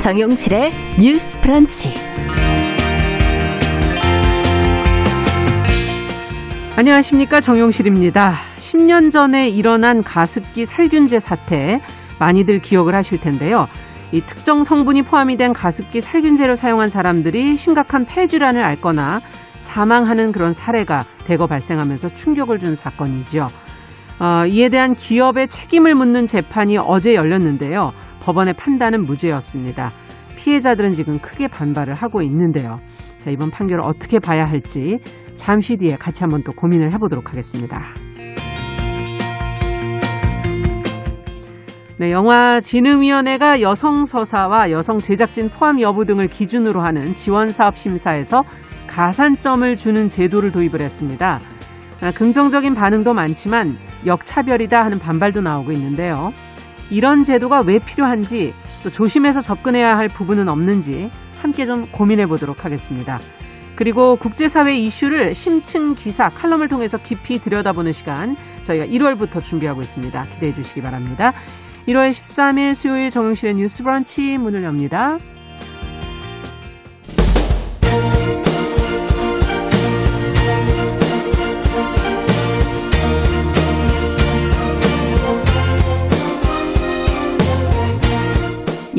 정용실의 뉴스 프런치. 안녕하십니까. 정용실입니다. 10년 전에 일어난 가습기 살균제 사태 많이들 기억을 하실 텐데요. 이 특정 성분이 포함이 된 가습기 살균제를 사용한 사람들이 심각한 폐질환을 앓거나 사망하는 그런 사례가 대거 발생하면서 충격을 준 사건이죠. 어, 이에 대한 기업의 책임을 묻는 재판이 어제 열렸는데요. 법원의 판단은 무죄였습니다. 피해자들은 지금 크게 반발을 하고 있는데요. 자, 이번 판결을 어떻게 봐야 할지 잠시 뒤에 같이 한번 또 고민을 해보도록 하겠습니다. 네, 영화진흥위원회가 여성 서사와 여성 제작진 포함 여부 등을 기준으로 하는 지원사업 심사에서 가산점을 주는 제도를 도입을 했습니다. 아, 긍정적인 반응도 많지만 역차별이다 하는 반발도 나오고 있는데요. 이런 제도가 왜 필요한지 또 조심해서 접근해야 할 부분은 없는지 함께 좀 고민해 보도록 하겠습니다. 그리고 국제사회 이슈를 심층 기사 칼럼을 통해서 깊이 들여다보는 시간 저희가 1월부터 준비하고 있습니다. 기대해 주시기 바랍니다. 1월 13일 수요일 정용실의 뉴스 브런치 문을 엽니다.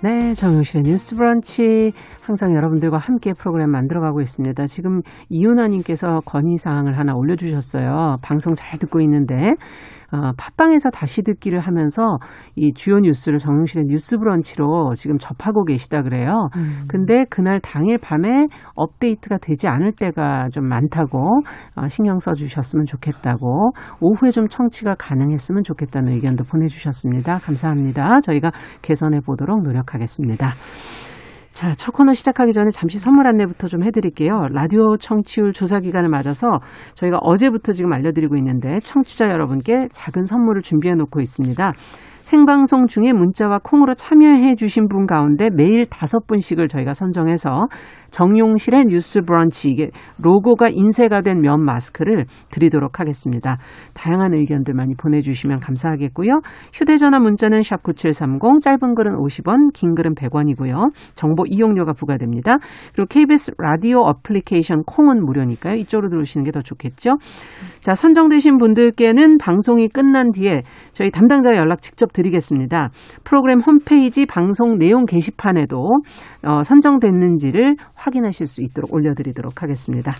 네, 정용실의 뉴스 브런치 항상 여러분들과 함께 프로그램 만들어가고 있습니다. 지금 이윤아님께서 건의사항을 하나 올려주셨어요. 방송 잘 듣고 있는데 어, 팟빵에서 다시 듣기를 하면서 이 주요 뉴스를 정용실의 뉴스 브런치로 지금 접하고 계시다 그래요. 음. 근데 그날 당일 밤에 업데이트가 되지 않을 때가 좀 많다고 어, 신경 써 주셨으면 좋겠다고 오후에 좀 청취가 가능했으면 좋겠다는 의견도 보내주셨습니다. 감사합니다. 저희가 개선해 보도록 노력하겠습니다. 자, 첫 코너 시작하기 전에 잠시 선물 안내부터 좀 해드릴게요. 라디오 청취율 조사 기간을 맞아서 저희가 어제부터 지금 알려드리고 있는데 청취자 여러분께 작은 선물을 준비해 놓고 있습니다. 생방송 중에 문자와 콩으로 참여해 주신 분 가운데 매일 다섯 분씩을 저희가 선정해서 정용실의 뉴스 브런치 이게 로고가 인쇄가 된 면 마스크를 드리도록 하겠습니다. 다양한 의견들 많이 보내주시면 감사하겠고요. 휴대전화 문자는 샵 9730 짧은 글은 50원 긴 글은 100원이고요. 정보 이용료가 부과됩니다. 그리고 KBS 라디오 어플리케이션 콩은 무료니까요. 이쪽으로 들어오시는 게 더 좋겠죠. 자 선정되신 분들께는 방송이 끝난 뒤에 저희 담당자 연락 직접 드리겠습니다. 프로그램 홈페이지 방송 내용 게시판에도 어, 선정됐는지를 확인하실 수 있도록 올려드리도록 하겠습니다.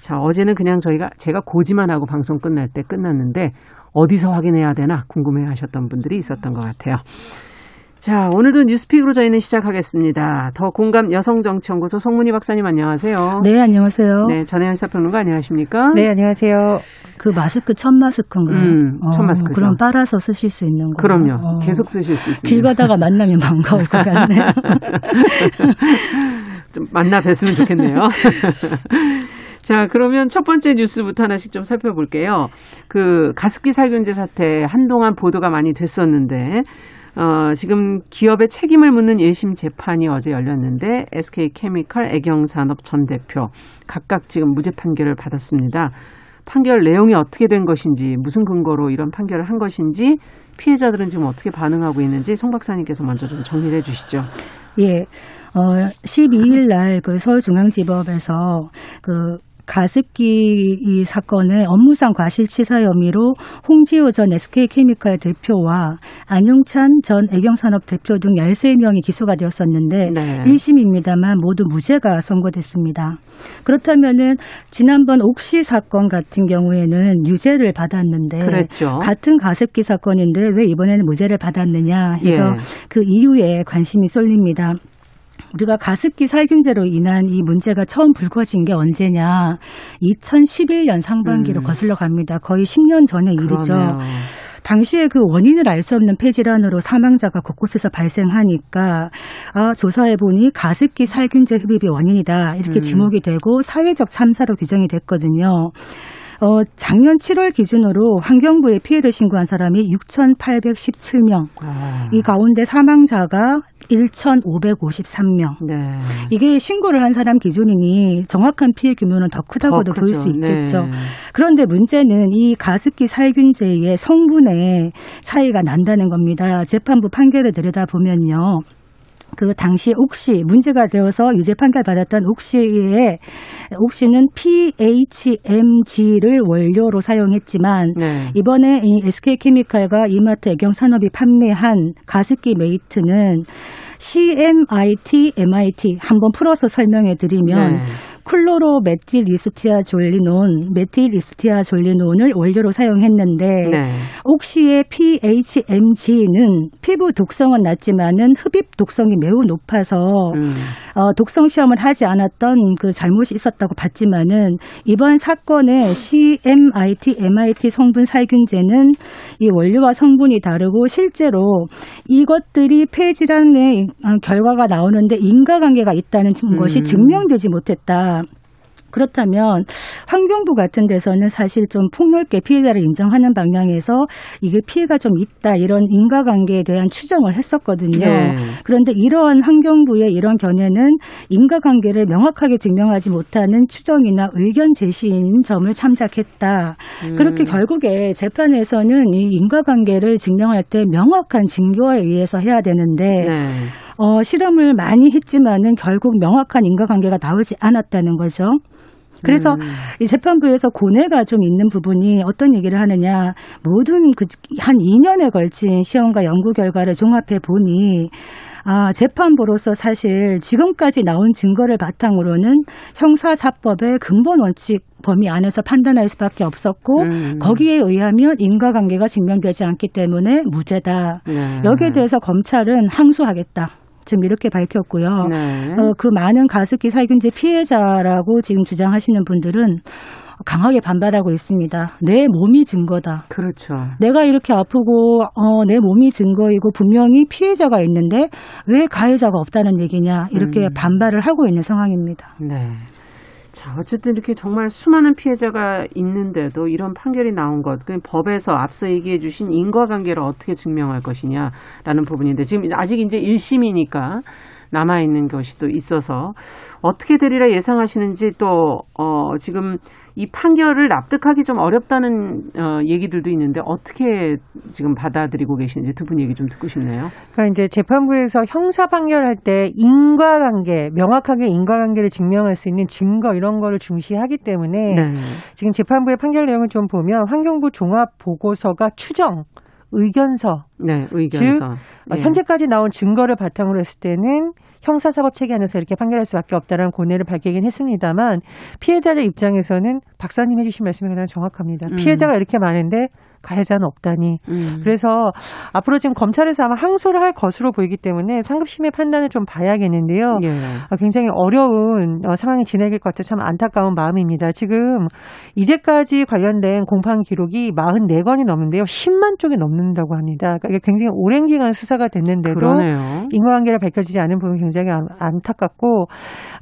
자, 어제는 그냥 저희가 제가 고지만 하고 방송 끝날 때 끝났는데 어디서 확인해야 되나 궁금해 하셨던 분들이 있었던 것 같아요. 자, 오늘도 뉴스픽으로 저희는 시작하겠습니다. 더 공감 여성정치연구소 송문희 박사님 안녕하세요. 네, 안녕하세요. 네, 전혜연 사평론가 안녕하십니까? 네, 안녕하세요. 그 자. 마스크 첫 마스크인가요? 음, 첫 마스크. 어, 그럼 빨아서 쓰실 수 있는 거. 그럼요. 어. 계속 쓰실 수 있습니다. 길 가다가 만나면 반가울 것 같네요. 좀 만나 뵀으면 좋겠네요. 자, 그러면 첫 번째 뉴스부터 하나씩 좀 살펴볼게요. 그 가습기 살균제 사태 한동안 보도가 많이 됐었는데 어, 지금 기업의 책임을 묻는 1심 재판이 어제 열렸는데 SK 케미칼 애경산업 전 대표 각각 지금 무죄 판결을 받았습니다. 판결 내용이 어떻게 된 것인지 무슨 근거로 이런 판결을 한 것인지 피해자들은 지금 어떻게 반응하고 있는지 송 박사님께서 먼저 좀 정리를 해 주시죠. 예. 어, 12일 날 그 서울중앙지법에서 그 가습기 이 사건의 업무상 과실치사 혐의로 홍지호 전 SK케미칼 대표와 안용찬 전 애경산업 대표 등 13명이 기소가 되었었는데 네. 1심입니다만 모두 무죄가 선고됐습니다. 그렇다면은 지난번 옥시 사건 같은 경우에는 유죄를 받았는데 그랬죠. 같은 가습기 사건인데 왜 이번에는 무죄를 받았느냐 해서 예. 그 이유에 관심이 쏠립니다. 우리가 가습기 살균제로 인한 이 문제가 처음 불거진 게 언제냐. 2011년 상반기로 음. 거슬러 갑니다. 거의 10년 전의 일이죠. 그러네요. 당시에 그 원인을 알 수 없는 폐질환으로 사망자가 곳곳에서 발생하니까 아, 조사해 보니 가습기 살균제 흡입이 원인이다 이렇게 음. 지목이 되고 사회적 참사로 규정이 됐거든요. 어, 작년 7월 기준으로 환경부에 피해를 신고한 사람이 6,817명. 아. 이 가운데 사망자가 1,553명. 네. 이게 신고를 한 사람 기준이니 정확한 피해 규모는 더 크다고도 더볼 크죠. 수 있겠죠. 네. 그런데 문제는 이 가습기 살균제의 성분에 차이가 난다는 겁니다. 재판부 판결을 들여다보면요. 그 당시 옥시 문제가 되어서 유죄 판결 받았던 옥시의 옥시는 PHMG를 원료로 사용했지만 네. 이번에 이 SK케미칼과 이마트, 애경산업이 판매한 가습기 메이트는 CMIT, MIT 한번 풀어서 설명해 드리면 네. 클로로 메틸 리스티아 졸리논, 메틸 리스티아 졸리논을 원료로 사용했는데 네. 옥시의 PHMG는 피부 독성은 낮지만은 흡입 독성이 매우 높아서 음. 어, 독성 시험을 하지 않았던 그 잘못이 있었다고 봤지만은 이번 사건의 CMIT, MIT 성분 살균제는 이 원료와 성분이 다르고 실제로 이것들이 폐질환의 어, 결과가 나오는데 인과관계가 있다는 것이 음. 증명되지 못했다. 그렇다면 환경부 같은 데서는 사실 좀 폭넓게 피해자를 인정하는 방향에서 이게 피해가 좀 있다 이런 인과관계에 대한 추정을 했었거든요. 네. 그런데 이러한 환경부의 이런 견해는 인과관계를 명확하게 증명하지 못하는 추정이나 의견 제시인 점을 참작했다. 음. 그렇게 결국에 재판에서는 이 인과관계를 증명할 때 명확한 증거에 의해서 해야 되는데 네. 어, 실험을 많이 했지만은 결국 명확한 인과관계가 나오지 않았다는 거죠. 그래서 음. 이 재판부에서 고뇌가 좀 있는 부분이 어떤 얘기를 하느냐 모든 그 한 2년에 걸친 시험과 연구 결과를 종합해 보니 아, 재판부로서 사실 지금까지 나온 증거를 바탕으로는 형사사법의 근본 원칙 범위 안에서 판단할 수밖에 없었고 음. 거기에 의하면 인과관계가 증명되지 않기 때문에 무죄다. 네. 여기에 대해서 검찰은 항소하겠다. 지금 이렇게 밝혔고요. 네. 어, 그 많은 가습기 살균제 피해자라고 지금 주장하시는 분들은 강하게 반발하고 있습니다. 내 몸이 증거다. 그렇죠. 내가 이렇게 아프고 어, 내 몸이 증거이고 분명히 피해자가 있는데 왜 가해자가 없다는 얘기냐 이렇게 음. 반발을 하고 있는 상황입니다. 네. 자, 어쨌든 이렇게 정말 수많은 피해자가 있는데도 이런 판결이 나온 것, 그 법에서 앞서 얘기해 주신 인과관계를 어떻게 증명할 것이냐라는 부분인데 지금 아직 이제 1심이니까 남아 있는 것이 또 있어서 어떻게 되리라 예상하시는지 또, 어, 지금 이 판결을 납득하기 좀 어렵다는 어, 얘기들도 있는데 어떻게 지금 받아들이고 계시는지 두 분 얘기 좀 듣고 싶네요. 그러니까 이제 재판부에서 형사 판결할 때 인과관계, 명확하게 인과관계를 증명할 수 있는 증거 이런 거를 중시하기 때문에 네. 지금 재판부의 판결 내용을 좀 보면 환경부 종합 보고서가 추정, 의견서, 네, 의견서. 어, 예. 현재까지 나온 증거를 바탕으로 했을 때는 형사사법 체계 안에서 이렇게 판결할 수밖에 없다는 고뇌를 밝히긴 했습니다만 피해자의 입장에서는 박사님 해주신 말씀이 가장 정확합니다. 음. 피해자가 이렇게 많은데 가해자는 없다니. 음. 그래서 앞으로 지금 검찰에서 아마 항소를 할 것으로 보이기 때문에 상급심의 판단을 좀 봐야겠는데요. 예. 아, 굉장히 어려운 어, 상황이 진행될 것 같아 참 안타까운 마음입니다. 지금 이제까지 관련된 공판 기록이 44건이 넘는데요. 10만 쪽이 넘는다고 합니다. 그러니까 이게 굉장히 오랜 기간 수사가 됐는데도 그러네요. 인과관계가 밝혀지지 않은 부분이 굉장히 안- 안타깝고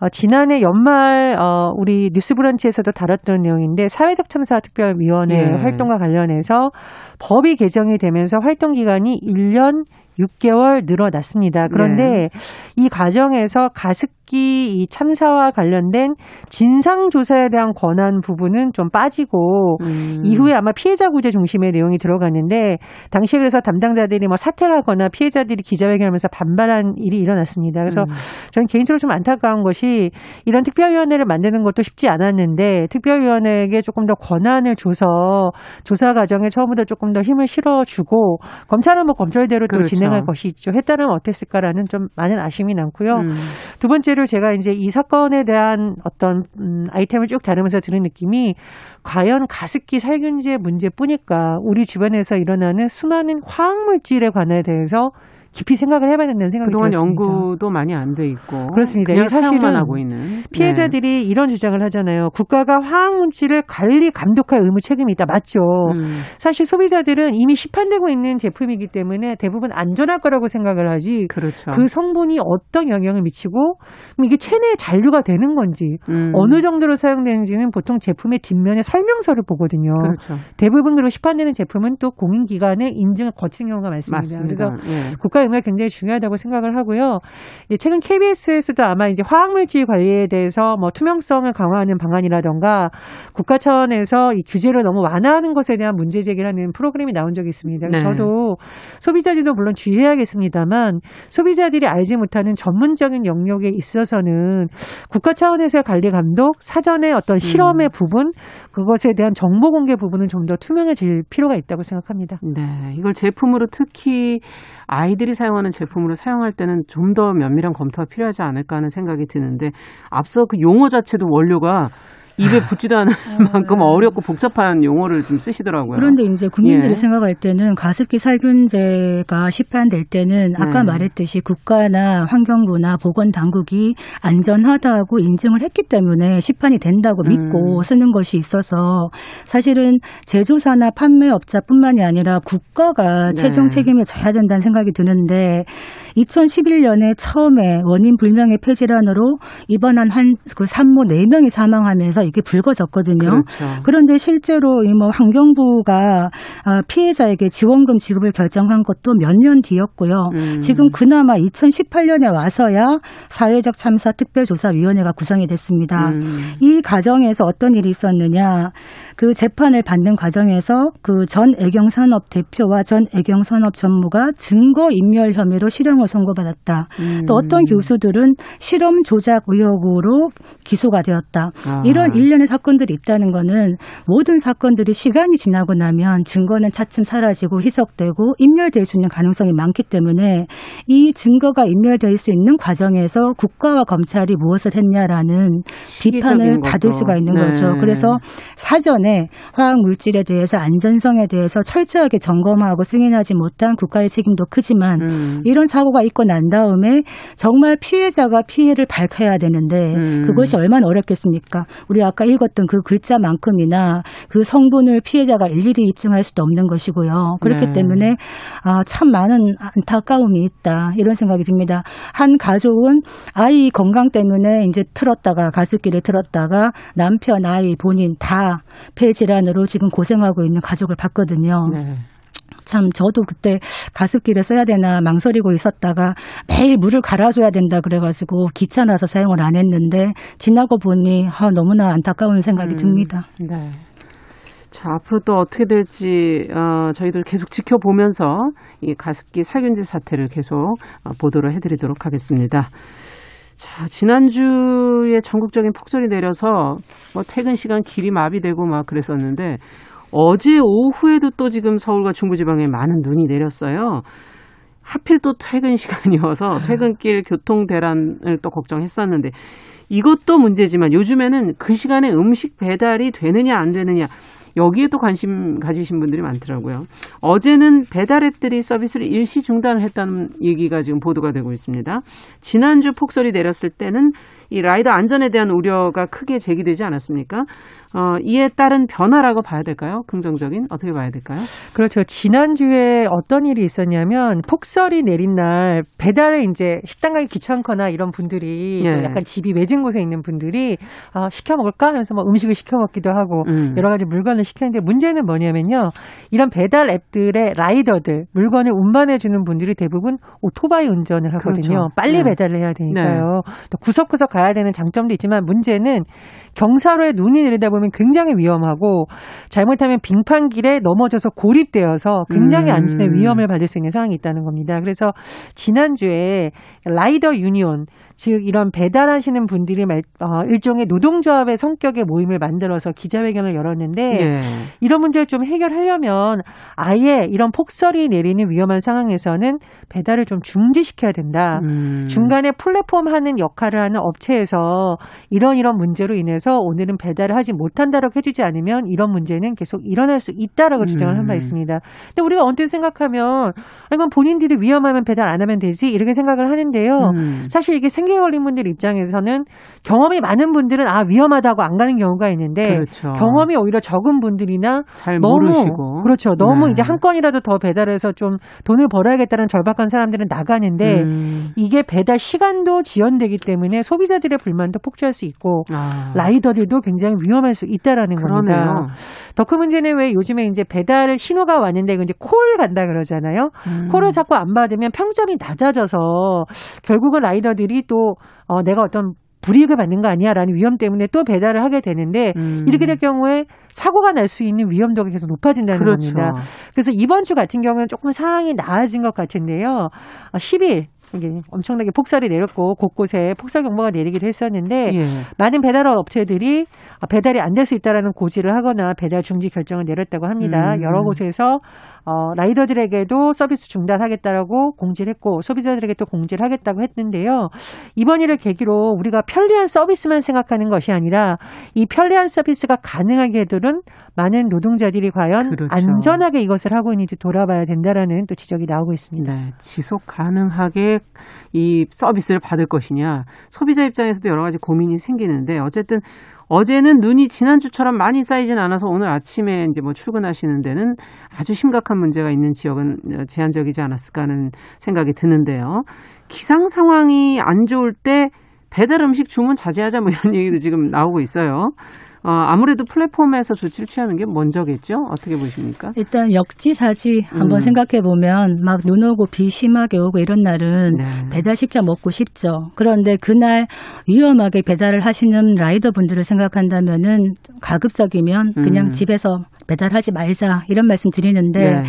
어, 지난해 연말 어, 우리 뉴스브런치에서도 다뤘던 내용인데 사회적 참사 특별위원회 예. 활동과 관련해서 법이 개정이 되면서 활동 기간이 1년 6개월 늘어났습니다. 그런데 이 과정에서 가습 기 이 참사와 관련된 진상 조사에 대한 권한 부분은 좀 빠지고 음. 이후에 아마 피해자 구제 중심의 내용이 들어갔는데 당시에 그래서 담당자들이 뭐 사퇴를 하거나 피해자들이 기자회견하면서 반발한 일이 일어났습니다. 그래서 음. 저는 개인적으로 좀 안타까운 것이 이런 특별위원회를 만드는 것도 쉽지 않았는데 특별위원회에게 조금 더 권한을 줘서 조사 과정에 처음부터 조금 더 힘을 실어주고 검찰은 뭐 검찰대로 또 그렇죠. 진행할 것이 있죠. 했다면 어땠을까라는 좀 많은 아쉬움이 남고요. 음. 두 번째 로 제가 이제 이 사건에 대한 어떤 음, 아이템을 쭉 다루면서 드는 느낌이 과연 가습기 살균제 문제뿐일까? 우리 주변에서 일어나는 수많은 화학물질에 관해 대해서 깊이 생각을 해봐야 된다는 생각이 그동안 들었습니다. 연구도 많이 안 돼 있고 그렇습니다. 그냥 사용만 하고 있는 피해자들이 네. 이런 주장을 하잖아요. 국가가 화학 물질을 관리 감독할 의무 책임이 있다. 맞죠. 음. 사실 소비자들은 이미 시판되고 있는 제품이기 때문에 대부분 안전할 거라고 생각을 하지 그렇죠. 그 성분이 어떤 영향을 미치고 이게 체내에 잔류가 되는 건지 음. 어느 정도로 사용되는지는 보통 제품의 뒷면에 설명서를 보거든요. 그렇죠. 대부분 그리고 시판되는 제품은 또 공인기관의 인증을 거치는 경우가 많습니다. 맞습니다. 그래서 예. 국가 의무가 굉장히 중요하다고 생각을 하고요. 최근 KBS에서도 아마 이제 화학물질 관리에 대해서 뭐 투명성을 강화하는 방안이라던가 국가 차원에서 이 규제를 너무 완화하는 것에 대한 문제 제기를 하는 프로그램이 나온 적이 있습니다. 네. 저도 소비자들도 물론 주의해야겠습니다만 소비자들이 알지 못하는 전문적인 영역에 있어서는 국가 차원에서의 관리 감독, 사전에 어떤 실험의 부분, 그것에 대한 정보 공개 부분은 좀 더 투명해질 필요가 있다고 생각합니다. 네, 이걸 제품으로 특히 아이들이 사용하는 제품으로 사용할 때는 좀 더 면밀한 검토가 필요하지 않을까 하는 생각이 드는데 앞서 그 용어 자체도 원료가 입에 붙지도 않을 만큼 어렵고 복잡한 용어를 좀 쓰시더라고요. 그런데 이제 국민들이 예. 생각할 때는 가습기 살균제가 시판될 때는 아까 네. 말했듯이 국가나 환경부나 보건 당국이 안전하다고 인증을 했기 때문에 시판이 된다고 음. 믿고 쓰는 것이 있어서 사실은 제조사나 판매업자뿐만이 아니라 국가가 네. 최종 책임을 져야 된다는 생각이 드는데 2011년에 처음에 원인 불명의 폐질환으로 입원한 한 그 산모 4명이 사망하면서 이게 불거졌거든요. 그렇죠. 그런데 실제로 이 뭐 환경부가 아, 피해자에게 지원금 지급을 결정한 것도 몇 년 뒤였고요. 음. 지금 그나마 2018년에 와서야 사회적 참사 특별조사위원회가 구성이 됐습니다. 음. 이 과정에서 어떤 일이 있었느냐. 그 재판을 받는 과정에서 그 전 애경산업 대표와 전 애경산업 전무가 증거 인멸 혐의로 실형을 선고받았다. 음. 또 어떤 교수들은 실험 조작 의혹으로 기소가 되었다. 아. 이런 일련의 사건들이 있다는 거는 모든 사건들이 시간이 지나고 나면 증거는 차츰 사라지고 희석되고 인멸될 수 있는 가능성이 많기 때문에 이 증거가 인멸될 수 있는 과정에서 국가와 검찰이 무엇을 했냐라는 비판을 받을 것도. 수가 있는 네. 거죠. 그래서 사전에 화학 물질에 대해서 안전성에 대해서 철저하게 점검하고 승인하지 못한 국가의 책임도 크지만 음. 이런 사고가 있고 난 다음에 정말 피해자가 피해를 밝혀야 되는데 음. 그것이 얼마나 어렵겠습니까? 우리 아까 읽었던 그 글자만큼이나 그 성분을 피해자가 일일이 입증할 수도 없는 것이고요. 그렇기 네. 때문에 아, 참 많은 안타까움이 있다 이런 생각이 듭니다. 한 가족은 아이 건강 때문에 이제 틀었다가 가습기를 틀었다가 남편, 아이, 본인 다 폐질환으로 지금 고생하고 있는 가족을 봤거든요. 네. 참 저도 그때 가습기를 써야 되나 망설이고 있었다가 매일 물을 갈아줘야 된다 그래가지고 귀찮아서 사용을 안 했는데 지나고 보니 아, 너무나 안타까운 생각이 음. 듭니다. 네. 자, 앞으로 또 어떻게 될지, 어, 저희들 계속 지켜보면서 이 가습기 살균제 사태를 계속 어, 보도를 해드리도록 하겠습니다. 자, 지난주에 전국적인 폭설이 내려서 뭐 퇴근 시간 길이 마비되고 막 그랬었는데 어제 오후에도 또 지금 서울과 중부지방에 많은 눈이 내렸어요. 하필 또 퇴근 시간이어서 퇴근길 교통 대란을 또 걱정했었는데 이것도 문제지만 요즘에는 그 시간에 음식 배달이 되느냐 안 되느냐 여기에 또 관심 가지신 분들이 많더라고요. 어제는 배달 앱들이 서비스를 일시 중단을 했다는 얘기가 지금 보도가 되고 있습니다. 지난주 폭설이 내렸을 때는 이 라이더 안전에 대한 우려가 크게 제기되지 않았습니까? 어, 이에 따른 변화라고 봐야 될까요? 긍정적인 어떻게 봐야 될까요? 그렇죠. 지난주에 어떤 일이 있었냐면 폭설이 내린 날 배달에 이제 식당 가기 귀찮거나 이런 분들이 예. 또 약간 집이 외진 곳에 있는 분들이 아, 시켜 먹을까 하면서 뭐 음식을 시켜 먹기도 하고 음. 여러 가지 물건을 시키는데 문제는 뭐냐면요. 이런 배달 앱들의 라이더들 물건을 운반해 주는 분들이 대부분 오토바이 운전을 하거든요. 그렇죠. 빨리 네. 배달을 해야 되니까요. 또 구석구석 가야 되는 장점도 있지만 문제는 경사로에 눈이 내리다 보면 굉장히 위험하고 잘못하면 빙판길에 넘어져서 고립되어서 굉장히 음. 안전에 위험을 받을 수 있는 상황이 있다는 겁니다. 그래서 지난주에 라이더 유니온 즉 이런 배달하시는 분들이 말- 어, 일종의 노동조합의 성격의 모임을 만들어서 기자회견을 열었는데 예. 이런 문제를 좀 해결하려면 아예 이런 폭설이 내리는 위험한 상황에서는 배달을 좀 중지시켜야 된다. 음. 중간에 플랫폼 하는 역할을 하는 업체에서 이런 이런 문제로 인해서 오늘은 배달을 하지 못한다라고 해주지 않으면 이런 문제는 계속 일어날 수 있다라고 주장을 한바 음. 있습니다. 근데 우리가 언뜻 생각하면 이건 본인들이 위험하면 배달 안 하면 되지 이렇게 생각을 하는데요. 음. 사실 이게 생계 걸린 분들 입장에서는 경험이 많은 분들은 아 위험하다고 안 가는 경우가 있는데 그렇죠. 경험이 오히려 적은 분들이나 잘 너무 모르시고 그렇죠. 너무 네. 이제 한 건이라도 더 배달해서 좀 돈을 벌어야겠다는 절박한 사람들은 나가는데 음. 이게 배달 시간도 지연되기 때문에 소비자들의 불만도 폭주할 수 있고 아. 라이 더들도 굉장히 위험할 수 있다라는 그러네요. 겁니다. 더 큰 문제는 왜 요즘에 이제 배달 신호가 왔는데 이제 콜 간다 그러잖아요. 음. 콜을 자꾸 안 받으면 평점이 낮아져서 결국은 라이더들이 또 어, 내가 어떤 불이익을 받는 거 아니야라는 위험 때문에 또 배달을 하게 되는데 음. 이렇게 될 경우에 사고가 날 수 있는 위험도가 계속 높아진다는 그렇죠. 겁니다. 그래서 이번 주 같은 경우는 조금 상황이 나아진 것 같은데요. 어, 10일 이게 엄청나게 폭설이 내렸고 곳곳에 폭설 경보가 내리기도 했었는데 예. 많은 배달업 업체들이 배달이 안 될 수 있다라는 고지를 하거나 배달 중지 결정을 내렸다고 합니다. 음. 여러 곳에서 어, 라이더들에게도 서비스 중단하겠다라고 공지를 했고 소비자들에게 또 공지를 하겠다고 했는데요. 이번 일을 계기로 우리가 편리한 서비스만 생각하는 것이 아니라 이 편리한 서비스가 가능하게 해도는 많은 노동자들이 과연 그렇죠. 안전하게 이것을 하고 있는지 돌아봐야 된다라는 또 지적이 나오고 있습니다. 네, 지속 가능하게 이 서비스를 받을 것이냐 소비자 입장에서도 여러 가지 고민이 생기는데 어쨌든 어제는 눈이 지난주처럼 많이 쌓이진 않아서 오늘 아침에 이제 뭐 출근하시는 데는 아주 심각한 문제가 있는 지역은 제한적이지 않았을까 하는 생각이 드는데요. 기상 상황이 안 좋을 때 배달 음식 주문 자제하자 뭐 이런 얘기도 지금 나오고 있어요. 어, 아무래도 플랫폼에서 조치를 취하는 게 먼저겠죠? 어떻게 보십니까? 일단 역지사지 한번 음. 생각해 보면 막 눈 오고 비 심하게 오고 이런 날은 네. 배달 시켜 먹고 싶죠. 그런데 그날 위험하게 배달을 하시는 라이더 분들을 생각한다면은 가급적이면 그냥 음. 집에서 배달하지 말자 이런 말씀 드리는데 네.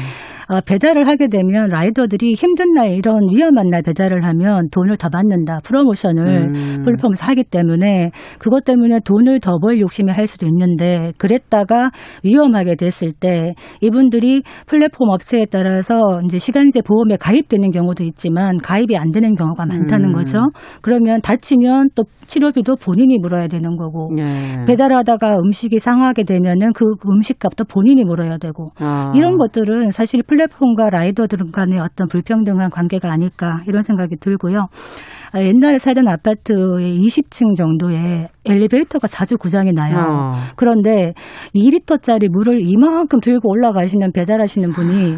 어, 배달을 하게 되면 라이더들이 힘든 날 이런 위험한 날 배달을 하면 돈을 더 받는다 프로모션을 음. 플랫폼에서 하기 때문에 그것 때문에 돈을 더 벌 욕심이 할 수도 있는데 그랬다가 위험하게 됐을 때 이분들이 플랫폼 업체에 따라서 이제 시간제 보험에 가입되는 경우도 있지만 가입이 안 되는 경우가 많다는 음. 거죠. 그러면 다치면 또 치료비도 본인이 물어야 되는 거고 예. 배달하다가 음식이 상하게 되면은 그 음식값도 본인이 물어야 되고 아. 이런 것들은 사실 플랫폼과 라이더들 간의 어떤 불평등한 관계가 아닐까 이런 생각이 들고요. 아, 옛날에 살던 아파트의 20층 정도에 엘리베이터가 자주 고장이 나요. 어. 그런데 2리터짜리 물을 이만큼 들고 올라가시는 배달하시는 분이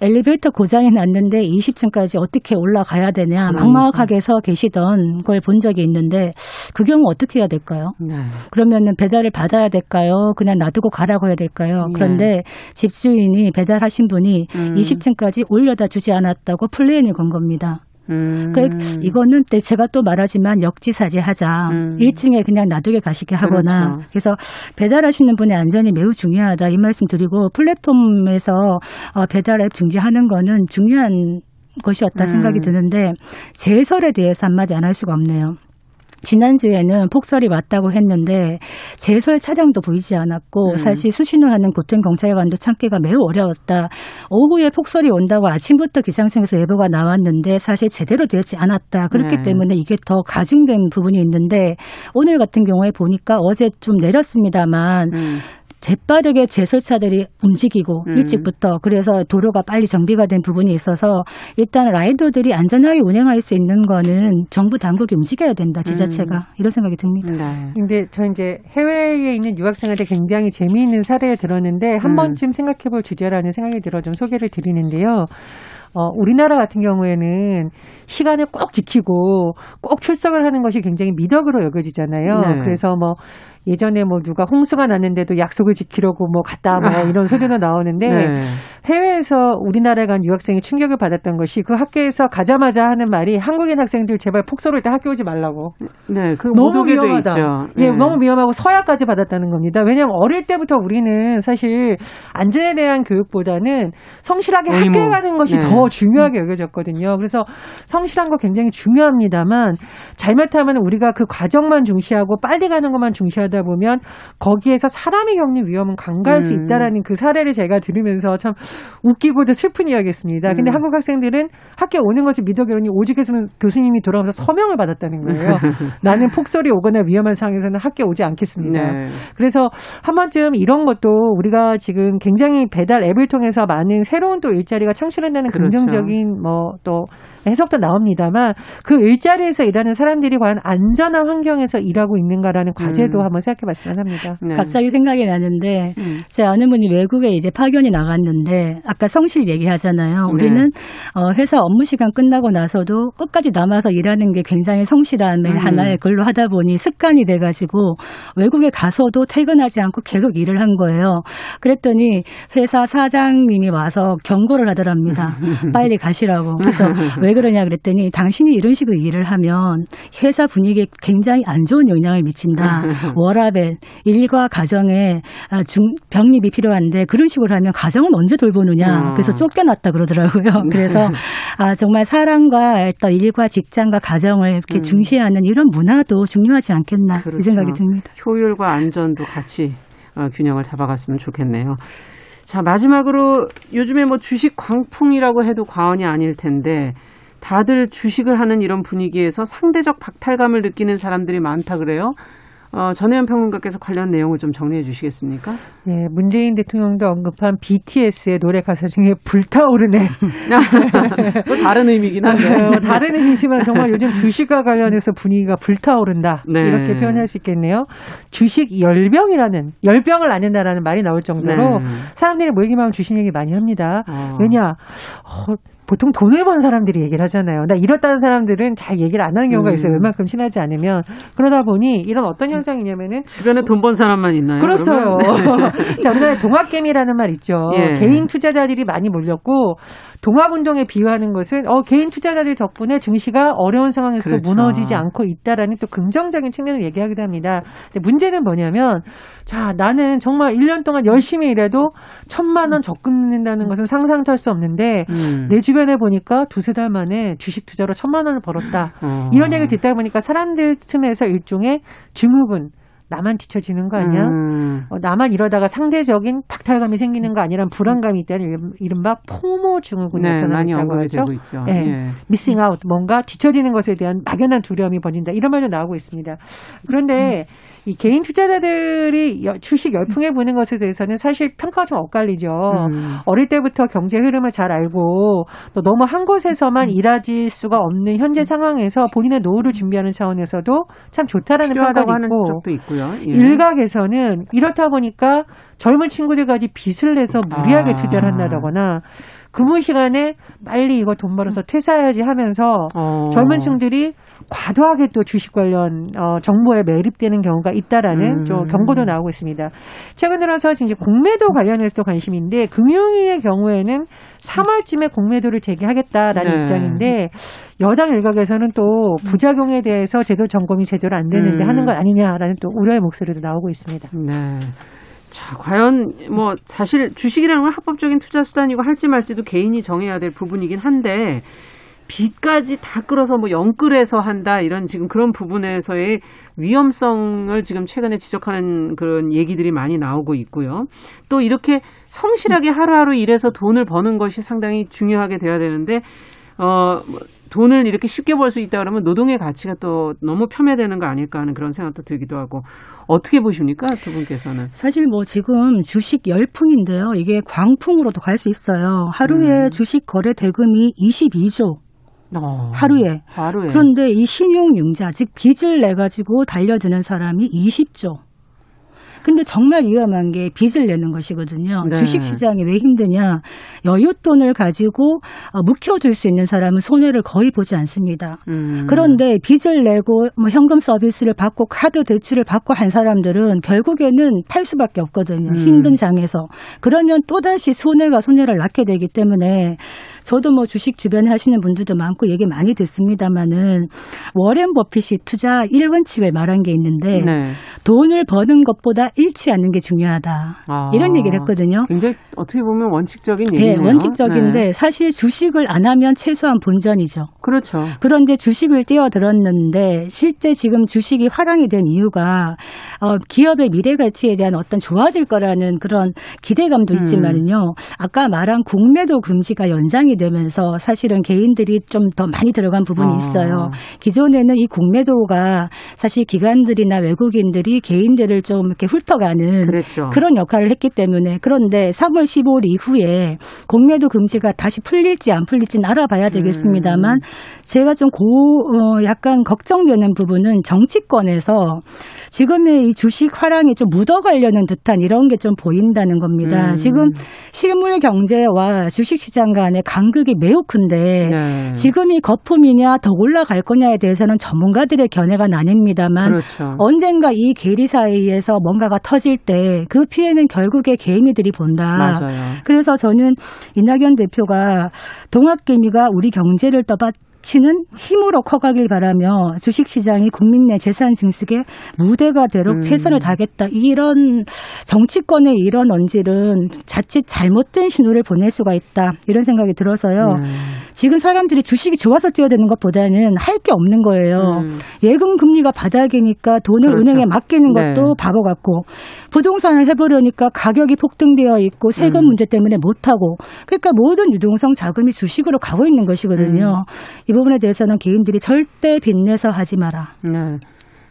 엘리베이터 고장이 났는데 20층까지 어떻게 올라가야 되냐 그러니까. 막막하게 서 계시던 걸 본 적이 있는데 그 경우 어떻게 해야 될까요? 네. 그러면은 배달을 받아야 될까요? 그냥 놔두고 가라고 해야 될까요? 예. 그런데 집주인이 배달하신 분이 음. 20층까지 올려다 주지 않았다고 complain을 건 겁니다. 음. 그 이거는 때 제가 또 말하지만 역지사지하자. 음. 1층에 그냥 놔두게 가시게 하거나 그렇죠. 그래서 배달하시는 분의 안전이 매우 중요하다 이 말씀 드리고 플랫폼에서 어, 배달 앱 중지하는 거는 중요한 것이었다 음. 생각이 드는데 제설에 대해서 한마디 안 할 수가 없네요. 지난주에는 폭설이 왔다고 했는데 제설 차량도 보이지 않았고 음. 사실 수신호 하는 고통경찰관도 참기가 매우 어려웠다. 오후에 폭설이 온다고 아침부터 기상청에서 예보가 나왔는데 사실 제대로 되지 않았다. 그렇기 네. 때문에 이게 더 가중된 부분이 있는데 오늘 같은 경우에 보니까 어제 좀 내렸습니다만 음. 재빠르게 제설차들이 움직이고 음. 일찍부터 그래서 도로가 빨리 정비가 된 부분이 있어서 일단 라이더들이 안전하게 운행할 수 있는 거는 정부 당국이 움직여야 된다 지자체가 이런 생각이 듭니다. 네. 근데 저 이제 해외에 있는 유학생한테 굉장히 재미있는 사례를 들었는데 한 음. 번쯤 생각해 볼 주제라는 생각이 들어 좀 소개를 드리는데요. 어, 우리나라 같은 경우에는 시간을 꼭 지키고 꼭 출석을 하는 것이 굉장히 미덕으로 여겨지잖아요. 네. 그래서 뭐 예전에 뭐 누가 홍수가 났는데도 약속을 지키려고 뭐 갔다 뭐 이런 소리도 나오는데 네. 해외에서 우리나라에 간 유학생이 충격을 받았던 것이 그 학교에서 가자마자 하는 말이 한국인 학생들 제발 폭설 올 때 학교 오지 말라고. 네, 그못 너무 위험하다. 있죠. 예, 네. 너무 위험하고 서약까지 받았다는 겁니다. 왜냐하면 어릴 때부터 우리는 사실 안전에 대한 교육보다는 성실하게 의무. 학교에 가는 것이 네. 더 중요하게 여겨졌거든요. 그래서 성실한 거 굉장히 중요합니다만 잘못하면 우리가 그 과정만 중시하고 빨리 가는 것만 중시하다 보면 거기에서 사람이 겪는 위험은 간과할 수 음. 있다라는 그 사례를 제가 들으면서 참 웃기고도 슬픈 이야기였습니다. 근데 음. 한국 학생들은 학교 오는 것을 믿어결하니 오죽했으면 교수님이 돌아오면서 서명을 받았다는 거예요. 나는 폭설이 오거나 위험한 상황에서는 학교 오지 않겠습니다. 네. 그래서 한 번쯤 이런 것도 우리가 지금 굉장히 배달 앱을 통해서 많은 새로운 또 일자리가 창출한다는 그렇죠. 긍정적인 뭐 또 해석도 나옵니다만 그 일자리에서 일하는 사람들이 과연 안전한 환경에서 일하고 있는가라는 과제도 음. 한번 생각해 봤으면 합니다. 네. 갑자기 생각이 나는데 음. 제 아는 분이 외국에 이제 파견이 나갔는데 아까 성실 얘기하잖아요. 네. 우리는 어, 회사 업무 시간 끝나고 나서도 끝까지 남아서 일하는 게 굉장히 성실함의 음. 하나의 걸로 하다 보니 습관이 돼가지고 외국에 가서도 퇴근하지 않고 계속 일을 한 거예요. 그랬더니 회사 사장님이 와서 경고를 하더랍니다. 빨리 가시라고. 그래서 왜 그러냐 그랬더니 당신이 이런 식으로 일을 하면 회사 분위기에 굉장히 안 좋은 영향을 미친다. 워라벨, 일과 가정에 아, 중, 병립이 필요한데 그런 식으로 하면 가정은 언제 돌보느냐. 어. 그래서 쫓겨났다 그러더라고요. 그래서 아, 정말 사람과 어떤 일과 직장과 가정을 이렇게 음. 중시하는 이런 문화도 중요하지 않겠나 그렇죠. 이 생각이 듭니다. 효율과 안전도 같이 어, 균형을 잡아갔으면 좋겠네요. 자, 마지막으로 요즘에 뭐 주식 광풍이라고 해도 과언이 아닐 텐데 다들 주식을 하는 이런 분위기에서 상대적 박탈감을 느끼는 사람들이 많다 그래요. 어, 전혜연 평론가께서 관련 내용을 좀 정리해 주시겠습니까? 네, 문재인 대통령도 언급한 BTS의 노래 가사 중에 불타오르네. 또 다른 의미긴 한데. 어, 다른 의미지만 정말 요즘 주식과 관련해서 분위기가 불타오른다. 네. 이렇게 표현할 수 있겠네요. 주식 열병이라는, 열병을 앓는다라는 말이 나올 정도로 네. 사람들이 모이기만 하면 주식 얘기 많이 합니다. 어. 왜냐? 어, 보통 돈을 번 사람들이 얘기를 하잖아요. 나 이렇다는 사람들은 잘 얘기를 안 하는 경우가 있어요. 음. 웬만큼 친하지 않으면. 그러다 보니 이런 어떤 현상이냐면은 주변에 돈 번 사람만 있나요? 그렇어요. 자, 우리나라에 동학개미라는 말 있죠. 예. 개인 투자자들이 많이 몰렸고 동학운동에 비유하는 것은 어, 개인 투자자들 덕분에 증시가 어려운 상황에서 그렇죠. 무너지지 않고 있다라는 또 긍정적인 측면을 얘기하기도 합니다. 근데 문제는 뭐냐면 자, 나는 정말 1년 동안 열심히 일해도 천만 원 적금낸다는 것은 상상도 할수 없는데 음. 내 주변 에 보니까 두세 달 만에 주식 투자로 천만 원을 벌었다. 어. 이런 얘기를 듣다 보니까 사람들 틈에서 일종의 증후군 나만 뒤처지는 거 아니야? 음. 어, 나만 이러다가 상대적인 박탈감이 생기는 거 아니란 불안감이 있다는 이른바 FOMO 증후군이 네, 나타나고 하죠. 있죠. 예. 예. missing out 뭔가 뒤처지는 것에 대한 막연한 두려움이 번진다 이런 말도 나오고 있습니다. 그런데 이 개인 투자자들이 여- 주식 열풍에 부는 것에 대해서는 사실 평가가 좀 엇갈리죠. 음. 어릴 때부터 경제 흐름을 잘 알고 또 너무 한 곳에서만 일하실 수가 없는 현재 상황에서 본인의 노후를 준비하는 차원에서도 참 좋다라는 평가가 하는 있고 쪽도 있고요. 예. 일각에서는 이렇다 보니까 젊은 친구들까지 빚을 내서 무리하게 아. 투자를 한다거나 근무 시간에 빨리 이거 돈 벌어서 퇴사해야지 하면서 어. 젊은 층들이 과도하게 또 주식 관련 어, 정보에 매립되는 경우가 있다라는 음. 좀 경고도 나오고 있습니다. 최근 들어서 이제 공매도 관련해서도 관심인데 금융위의 경우에는 3월쯤에 공매도를 제기하겠다라는 네. 입장인데 여당 일각에서는 또 부작용에 대해서 제도 점검이 제대로 안 되는데 음. 하는 것 아니냐라는 또 우려의 목소리도 나오고 있습니다. 네. 자, 과연 뭐 사실 주식이라는 건 합법적인 투자 수단이고 할지 말지도 개인이 정해야 될 부분이긴 한데 빚까지 다 끌어서 뭐 영끌해서 한다 이런 지금 그런 부분에서의 위험성을 지금 최근에 지적하는 그런 얘기들이 많이 나오고 있고요. 또 이렇게 성실하게 하루하루 일해서 돈을 버는 것이 상당히 중요하게 돼야 되는데 어 뭐, 돈을 이렇게 쉽게 벌 수 있다 그러면 노동의 가치가 또 너무 폄훼되는 거 아닐까 하는 그런 생각도 들기도 하고 어떻게 보십니까 두 분께서는? 사실 뭐 지금 주식 열풍인데요. 이게 광풍으로도 갈 수 있어요. 하루에 음. 주식 거래 대금이 22조 어, 하루에. 하루에 그런데 이 신용융자, 즉 빚을 내 가지고 달려드는 사람이 20조. 근데 정말 위험한 게 빚을 내는 것이거든요. 네. 주식 시장이 왜 힘드냐? 여윳돈을 가지고 어, 묵혀둘 수 있는 사람은 손해를 거의 보지 않습니다. 음. 그런데 빚을 내고 뭐 현금 서비스를 받고 카드 대출을 받고 한 사람들은 결국에는 팔 수밖에 없거든요. 음. 힘든 장에서. 그러면 또 다시 손해가 손해를 낳게 되기 때문에 저도 뭐 주식 주변에 하시는 분들도 많고 얘기 많이 듣습니다마는 워렌 버핏이 투자 1원칙을 말한 게 있는데 네. 돈을 버는 것보다 잃지 않는 게 중요하다. 아, 이런 얘기를 했거든요. 굉장히 어떻게 보면 원칙적인 네, 얘기네요. 원칙적인데 네. 사실 주식을 안 하면 최소한 본전이죠. 그렇죠. 그런데 주식을 띄어들었는데 실제 지금 주식이 화랑이 된 이유가 어, 기업의 미래 가치에 대한 어떤 좋아질 거라는 그런 기대감도 음. 있지만요. 아까 말한 공매도 금지가 연장이 되면서 사실은 개인들이 좀 더 많이 들어간 부분이 아. 있어요. 기존에는 이 공매도가 사실 기관들이나 외국인들이 개인들을 좀 이렇게 훑어가는 그랬죠. 그런 역할을 했기 때문에 그런데 3월 15일 이후에 공매도 금지가 다시 풀릴지 안 풀릴지는 알아봐야 되겠습니다만 제가 좀 고, 어, 약간 걱정되는 부분은 정치권에서 지금의 이 주식 화랑이 좀 묻어가려는 듯한 이런 게 좀 보인다는 겁니다. 음. 지금 실물 경제와 주식 시장 간의 간극이 매우 큰데 네. 지금이 거품이냐 더 올라갈 거냐에 대해서는 전문가들의 견해가 나뉩니다만 그렇죠. 언젠가 이 계리 사이에서 뭔가 가 터질 때 그 피해는 결국에 개인이들이 본다. 맞아요. 그래서 저는 이낙연 대표가 동학개미가 우리 경제를 떠받 치는 힘으로 커가길 바라며 주식시장이 국민 내 재산 증식의 무대가 되도록 음. 최선을 다하겠다. 이런 정치권의 이런 언질은 자칫 잘못된 신호를 보낼 수가 있다. 이런 생각이 들어서요. 네. 지금 사람들이 주식이 좋아서 뛰어드는 것보다는 할 게 없는 거예요. 음. 예금 금리가 바닥이니까 돈을 그렇죠. 은행에 맡기는 것도 네. 바보 같고 부동산을 해보려니까 가격이 폭등되어 있고 세금 음. 문제 때문에 못하고 그러니까 모든 유동성 자금이 주식으로 가고 있는 것이거든요. 이 부분에 대해서는 개인들이 절대 빚내서 하지 마라. 네.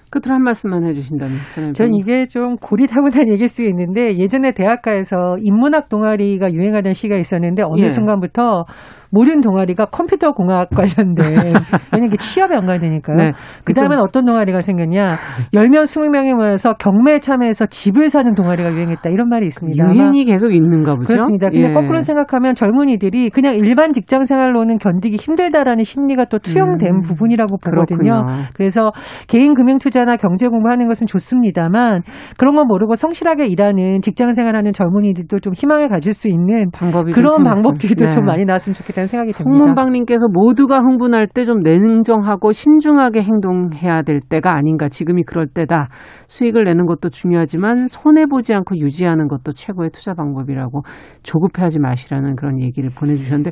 끝으로 한 말씀만 해주신다면. 전 이게 좀 고리타분한 얘기일 수 있는데 예전에 대학가에서 인문학 동아리가 유행하던 시기가 있었는데 어느 예. 순간부터 모든 동아리가 컴퓨터 공학 관련된 왜냐면 이게 취업에 연관되니까요. 네. 그 다음엔 어떤 동아리가 생겼냐? 10명, 20명이 모여서 경매에 참여해서 집을 사는 동아리가 유행했다. 이런 말이 있습니다. 유행이 계속 있는가 보죠. 그렇습니다. 근데 예. 거꾸로 생각하면 젊은이들이 그냥 일반 직장 생활로는 견디기 힘들다라는 심리가 또 투영된 음, 부분이라고 보거든요. 그렇군요. 그래서 개인 금융 투자나 경제 공부하는 것은 좋습니다만 그런 거 모르고 성실하게 일하는 직장 생활하는 젊은이들도 좀 희망을 가질 수 있는 방법이 그런. 방법들도 네. 좀 많이 나왔으면 좋겠다 는 생각이 듭니다. 송문방님께서 모두가 흥분할 때 좀 냉정하고 신중하게 행동해야 될 때가 아닌가. 지금이 그럴 때다. 수익을 내는 것도 중요하지만 손해 보지 않고 유지하는 것도 최고의 투자 방법이라고 조급해하지 마시라는 그런 얘기를 보내주셨는데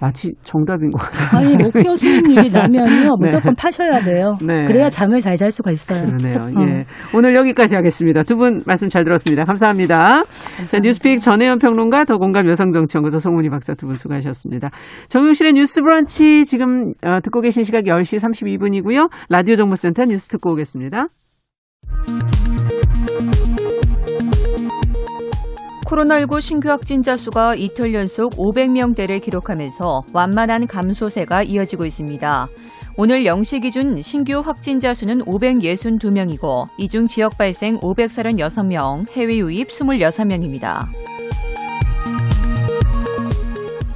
마치 정답인 것 같아요. 아니 목표 수익률이 나면요 네. 무조건 파셔야 돼요. 네. 그래야 잠을 잘 잘 수가 있어요. 그러네요. 어. 예. 오늘 여기까지 하겠습니다. 두 분 말씀 잘 들었습니다. 감사합니다. 자, 뉴스픽 전혜연 평론가 더공감 여성정치연구소 송문희 박사 두 분 수고하셨습니다. 정용실의 뉴스 브런치 지금 어, 듣고 계신 시각 10시 32분이고요. 라디오 정보센터 뉴스 듣고 오겠습니다. 코로나19 신규 확진자 수가 이틀 연속 500명대를 기록하면서 완만한 감소세가 이어지고 있습니다. 오늘 0시 기준 신규 확진자 수는 562명이고 이 중 지역 발생 536명, 해외 유입 26명입니다.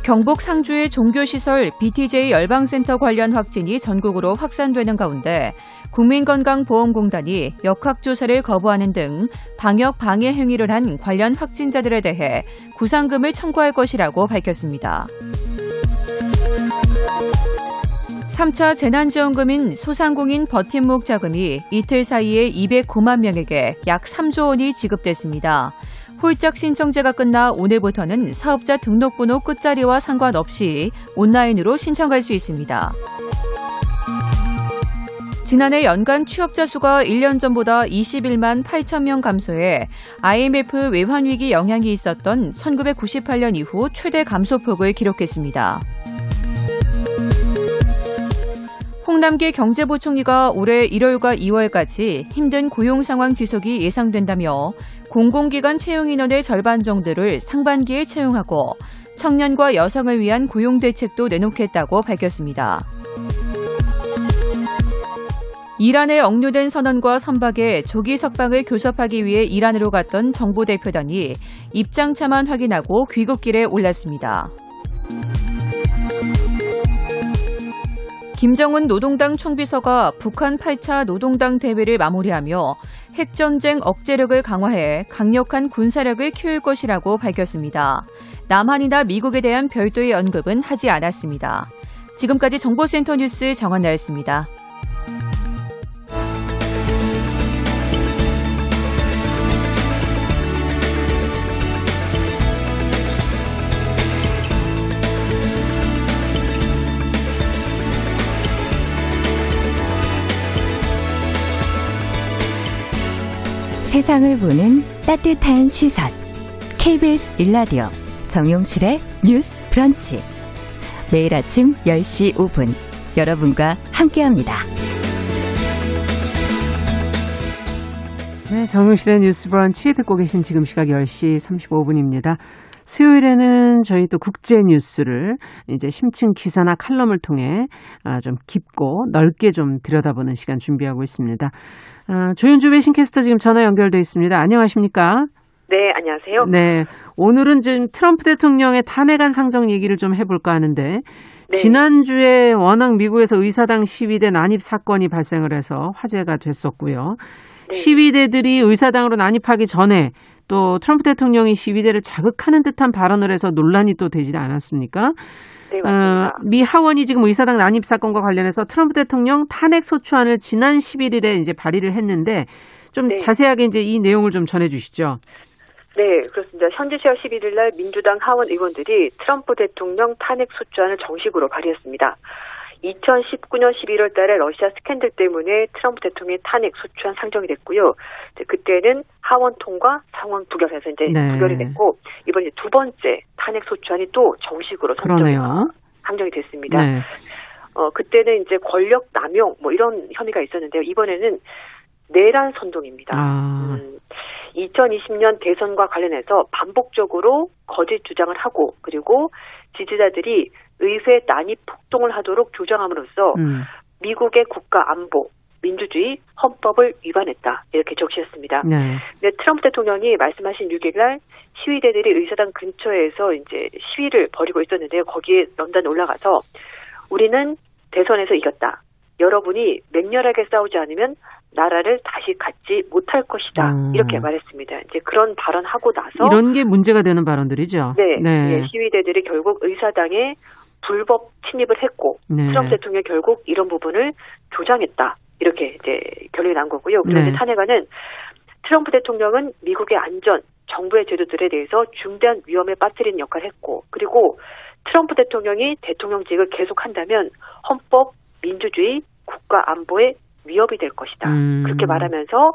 경북 상주의 종교시설 BTJ 열방센터 관련 확진이 전국으로 확산되는 가운데 국민건강보험공단이 역학조사를 거부하는 등 방역 방해 행위를 한 관련 확진자들에 대해 구상금을 청구할 것이라고 밝혔습니다. 3차 재난지원금인 소상공인 버팀목 자금이 이틀 사이에 209만 명에게 약 3조 원이 지급됐습니다. 홀짝 신청제가 끝나 오늘부터는 사업자 등록번호 끝자리와 상관없이 온라인으로 신청할 수 있습니다. 지난해 연간 취업자 수가 1년 전보다 21만 8천 명 감소해 IMF 외환위기 영향이 있었던 1998년 이후 최대 감소폭을 기록했습니다. 홍남기 경제부총리가 올해 1월과 2월까지 힘든 고용 상황 지속이 예상된다며 공공기관 채용 인원의 절반 정도를 상반기에 채용하고 청년과 여성을 위한 고용 대책도 내놓겠다고 밝혔습니다. 이란의 억류된 선원과 선박에 조기 석방을 교섭하기 위해 이란으로 갔던 정보 대표단이 입장차만 확인하고 귀국길에 올랐습니다. 김정은 노동당 총비서가 북한 8차 노동당 대회를 마무리하며 핵전쟁 억제력을 강화해 강력한 군사력을 키울 것이라고 밝혔습니다. 남한이나 미국에 대한 별도의 언급은 하지 않았습니다. 지금까지 정보센터 뉴스 정한나였습니다. 세상을 보는 따뜻한 시선. KBS 일라디오 정용실의 뉴스 브런치. 매일 아침 10시 5분 여러분과 함께합니다. 네, 정용실의 뉴스 브런치 듣고 계신 지금 시각 10시 35분입니다. 수요일에는 저희 또 국제 뉴스를 이제 심층 기사나 칼럼을 통해 아, 좀 깊고 넓게 좀 들여다보는 시간 준비하고 있습니다. 아, 조윤주 외신캐스터 지금 전화 연결돼 있습니다. 안녕하십니까? 네, 안녕하세요. 네. 오늘은 지금 트럼프 대통령의 탄핵안 상정 얘기를 좀 해볼까 하는데, 네. 지난주에 워낙 미국에서 의사당 시위대 난입 사건이 발생을 해서 화제가 됐었고요. 네. 시위대들이 의사당으로 난입하기 전에 또 트럼프 대통령이 시위대를 자극하는 듯한 발언을 해서 논란이 또 되지 않았습니까? 네, 어. 미 하원이 지금 의사당 난입 사건과 관련해서 트럼프 대통령 탄핵 소추안을 지난 11일에 이제 발의를 했는데 좀 네. 자세하게 이제 이 내용을 좀 전해 주시죠. 네, 그렇습니다. 현지 시각 11일 날 민주당 하원 의원들이 트럼프 대통령 탄핵 소추안을 정식으로 발의했습니다. 2019년 11월 달에 러시아 스캔들 때문에 트럼프 대통령의 탄핵 소추안 상정이 됐고요. 그때는 하원 통과, 상원 부결해서 이제 네. 부결이 됐고 이번에 두 번째 탄핵 소추안이 또 정식으로 선정이. 상정이 됐습니다. 네. 어, 그때는 이제 권력 남용 뭐 이런 혐의가 있었는데요. 이번에는 내란 선동입니다. 아, 음, 2020년 대선과 관련해서 반복적으로 거짓 주장을 하고 그리고 지지자들이 의회 난입 폭동을 하도록 조장함으로써 음. 미국의 국가 안보, 민주주의, 헌법을 위반했다 이렇게 적시했습니다. 네. 근데 트럼프 대통령이 말씀하신 6일 날 시위대들이 의사당 근처에서 이제 시위를 벌이고 있었는데요. 거기에 연단 올라가서 우리는 대선에서 이겼다. 여러분이 맹렬하게 싸우지 않으면 나라를 다시 갖지 못할 것이다. 음. 이렇게 말했습니다. 이제 그런 발언하고 나서 이런 게 문제가 되는 발언들이죠. 네, 네. 예, 시위대들이 결국 의사당에 불법 침입을 했고 네. 트럼프 대통령이 결국 이런 부분을 조장했다. 이렇게 이제 결론이 난 거고요. 그리고 네. 이제 탄핵안은 트럼프 대통령은 미국의 안전, 정부의 제도들에 대해서 중대한 위험에 빠뜨리는 역할을 했고, 그리고 트럼프 대통령이 대통령직을 계속한다면 헌법, 민주주의, 국가 안보에 위협이 될 것이다. 음. 그렇게 말하면서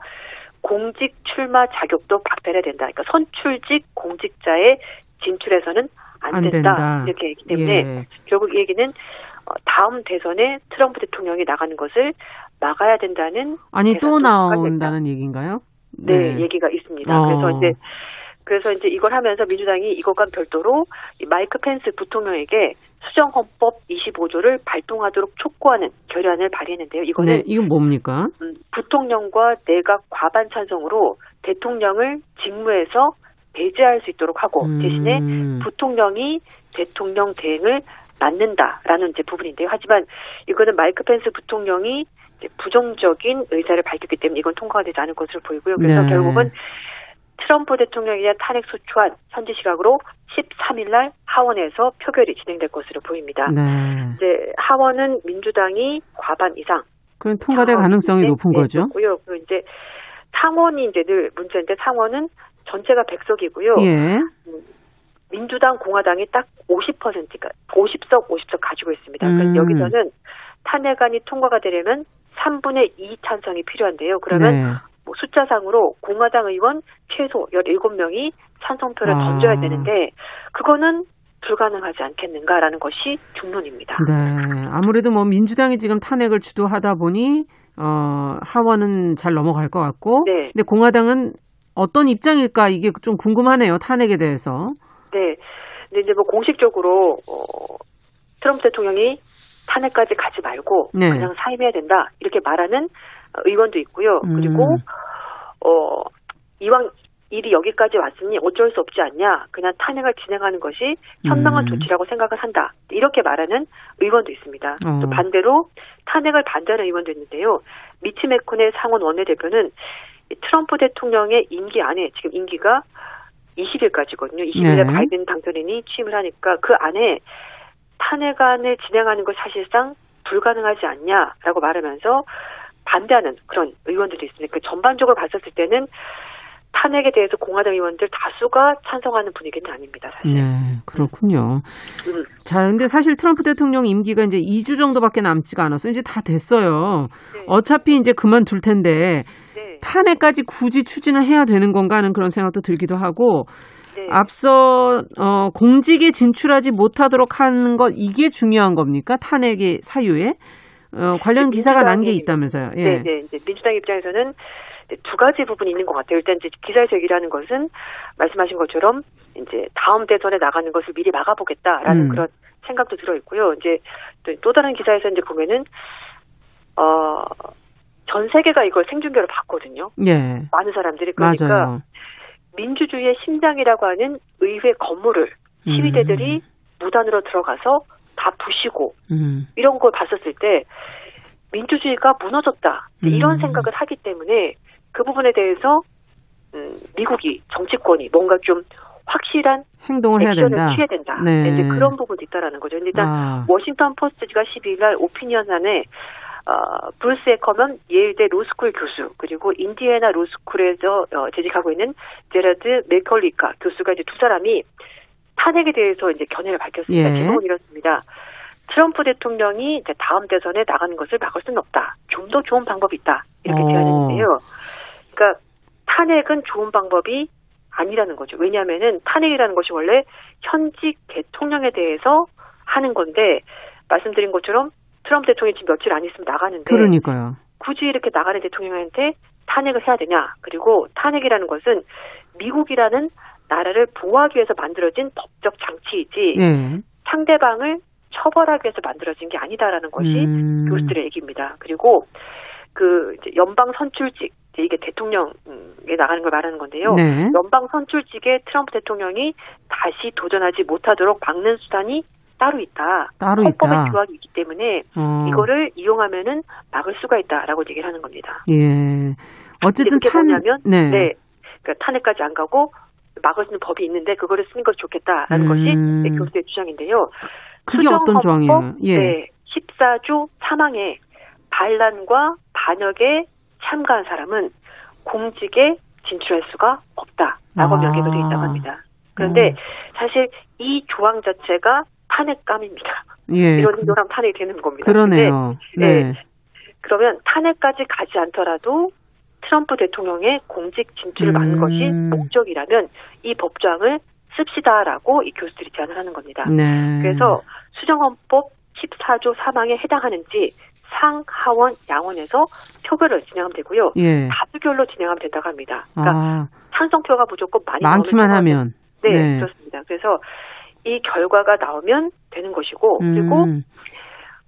공직 출마 자격도 박탈해야 된다. 그러니까 선출직 공직자의 진출해서는 안, 안 된다. 된다. 이렇게 했기 때문에 예. 결국 이 얘기는 어, 다음 대선에 트럼프 대통령이 나가는 것을 막아야 된다는 아니 또 나온다는 얘기인가요? 네, 얘기가 있습니다. 어. 그래서 이제 그래서 이제 이걸 하면서 민주당이 이것과 별도로 이 마이크 펜스 부통령에게 수정 헌법 25조를 발동하도록 촉구하는 결의안을 발의했는데요. 이거는 네, 이건 뭡니까? 음, 부통령과 내각 과반 찬성으로 대통령을 직무에서 배제할 수 있도록 하고 대신에 음. 부통령이 대통령 대행을 맡는다라는 이제 부분인데요. 하지만 이거는 마이크 펜스 부통령이 부정적인 의사를 밝혔기 때문에 이건 통과가 되지 않을 것으로 보이고요. 그래서 네. 결국은 트럼프 대통령에 대한 탄핵 소추안 현지 시각으로 13일 날 하원에서 표결이 진행될 것으로 보입니다. 네. 이제 하원은 민주당이 과반 이상 그럼 통과될 가능성이 높은 거죠? 고요 그리고 이제 상원이 이제 늘 문제인데 상원은 전체가 100석이고요. 예. 민주당, 공화당이 딱 50%가 50석, 50석 가지고 있습니다. 음. 그래서 여기서는 탄핵안이 통과가 되려면 3분의 2 찬성이 필요한데요. 그러면 네. 뭐 숫자상으로 공화당 의원 최소 17명이 찬성표를 아. 던져야 되는데 그거는 불가능하지 않겠는가라는 것이 중론입니다. 네. 아무래도 뭐 민주당이 지금 탄핵을 주도하다 보니 어, 하원은 잘 넘어갈 것 같고 네. 근데 공화당은 어떤 입장일까 이게 좀 궁금하네요. 탄핵에 대해서. 네. 근데 이제 뭐 공식적으로 어, 트럼프 대통령이 탄핵까지 가지 말고 네. 그냥 사임해야 된다 이렇게 말하는 어, 의원도 있고요. 음. 그리고 어 이왕 일이 여기까지 왔으니 어쩔 수 없지 않냐. 그냥 탄핵을 진행하는 것이 현명한 음. 조치라고 생각을 한다. 이렇게 말하는 의원도 있습니다. 어. 또 반대로 탄핵을 반대하는 의원도 있는데요. 미치 메콘의 상원 원내대표는 이 트럼프 대통령의 임기 안에 지금 임기가 20일까지거든요. 20일에 네. 바이든 당선인이 취임을 하니까 그 안에 탄핵안을 진행하는 것 사실상 불가능하지 않냐라고 말하면서 반대하는 그런 의원들도 있습니다. 그 전반적으로 봤었을 때는 탄핵에 대해서 공화당 의원들 다수가 찬성하는 분위기는 아닙니다, 사실. 네, 그렇군요. 음, 자, 근데 사실 트럼프 대통령 임기가 이제 2주 정도밖에 남지가 않았어요. 이제 다 됐어요. 네. 어차피 이제 그만둘 텐데 네. 탄핵까지 굳이 추진을 해야 되는 건가 하는 그런 생각도 들기도 하고 네. 앞서 어, 공직에 진출하지 못하도록 하는 것 이게 중요한 겁니까? 탄핵의 사유에 어, 관련 기사가 난 게 있다면서요. 예. 네, 네. 이제 민주당 입장에서는 두 가지 부분이 있는 것 같아요. 일단 이제 기사에서 얘기를 하는 것은 말씀하신 것처럼 이제 다음 대선에 나가는 것을 미리 막아보겠다라는 음. 그런 생각도 들어 있고요. 이제 또, 또 다른 기사에서 이제 보면은 어, 전 세계가 이걸 생중계로 봤거든요. 예. 많은 사람들이 그러니까 맞아요. 민주주의의 심장이라고 하는 의회 건물을 시위대들이 무단으로 들어가서 다 부시고 음. 이런 걸 봤었을 때 민주주의가 무너졌다 이런 음. 생각을 하기 때문에 그 부분에 대해서 음, 미국이 정치권이 뭔가 좀 확실한 행동을 해야 된다. 취해야 된다. 네. 이제 그런 부분도 있다라는 거죠. 일단 아. 워싱턴 포스트가 12일 날 opinion 안에 어, 브루스 에커먼 예일대 로스쿨 교수 그리고 인디애나 로스쿨에서 어, 재직하고 있는 제라드 맥컬리카 교수가 이제 두 사람이 탄핵에 대해서 이제 견해를 밝혔습니다. 예. 제목은 이렇습니다. 트럼프 대통령이 이제 다음 대선에 나가는 것을 막을 수는 없다. 좀 더 좋은 방법이 있다. 이렇게 어. 제안했는데요. 그러니까 탄핵은 좋은 방법이 아니라는 거죠. 왜냐하면은 탄핵이라는 것이 원래 현직 대통령에 대해서 하는 건데 말씀드린 것처럼 트럼프 대통령이 지금 며칠 안 있으면 나가는데 그러니까요. 굳이 이렇게 나가는 대통령한테 탄핵을 해야 되냐? 그리고 탄핵이라는 것은 미국이라는 나라를 보호하기 위해서 만들어진 법적 장치이지 예. 상대방을 처벌하기 위해서 만들어진 게 아니다라는 것이 음. 교수들의 얘기입니다. 그리고 그 연방 선출직 이게 대통령에 나가는 걸 말하는 건데요. 네. 연방 선출직에 트럼프 대통령이 다시 도전하지 못하도록 막는 수단이 따로 있다. 따로 헌법의 있다. 조항이 있기 때문에 어. 이거를 이용하면은 막을 수가 있다라고 얘기를 하는 겁니다. 예. 어쨌든 탄 뭐냐면 네. 네. 그러니까 탄핵까지 안 가고 막을 수 있는 법이 있는데 그거를 쓰는 것이 좋겠다라는 음. 것이 네, 교수의 주장인데요. 그게 어떤 조항이에요? 예. 네, 14조 사망에 반란과 반역에 참가한 사람은 공직에 진출할 수가 없다라고 아. 명기가 되어 있다고 합니다. 그런데 음. 사실 이 조항 자체가 탄핵감입니다. 예. 이런 그- 이런 탄핵이 되는 겁니다. 그러네요. 근데, 네. 네. 그러면 탄핵까지 가지 않더라도 트럼프 대통령의 공직 진출을 막는 음. 것이 목적이라면 이 법조항을 씁시다라고 이 교수들이 제안을 하는 겁니다. 네. 그래서 수정헌법 14조 사망에 해당하는지 상하원 양원에서 표결을 진행하면 되고요. 예. 다수결로 진행하면 된다고 합니다. 그러니까 아, 찬성표가 무조건 많이 많기만 하면. 네, 네. 그렇습니다. 그래서 이 결과가 나오면 되는 것이고 그리고 음.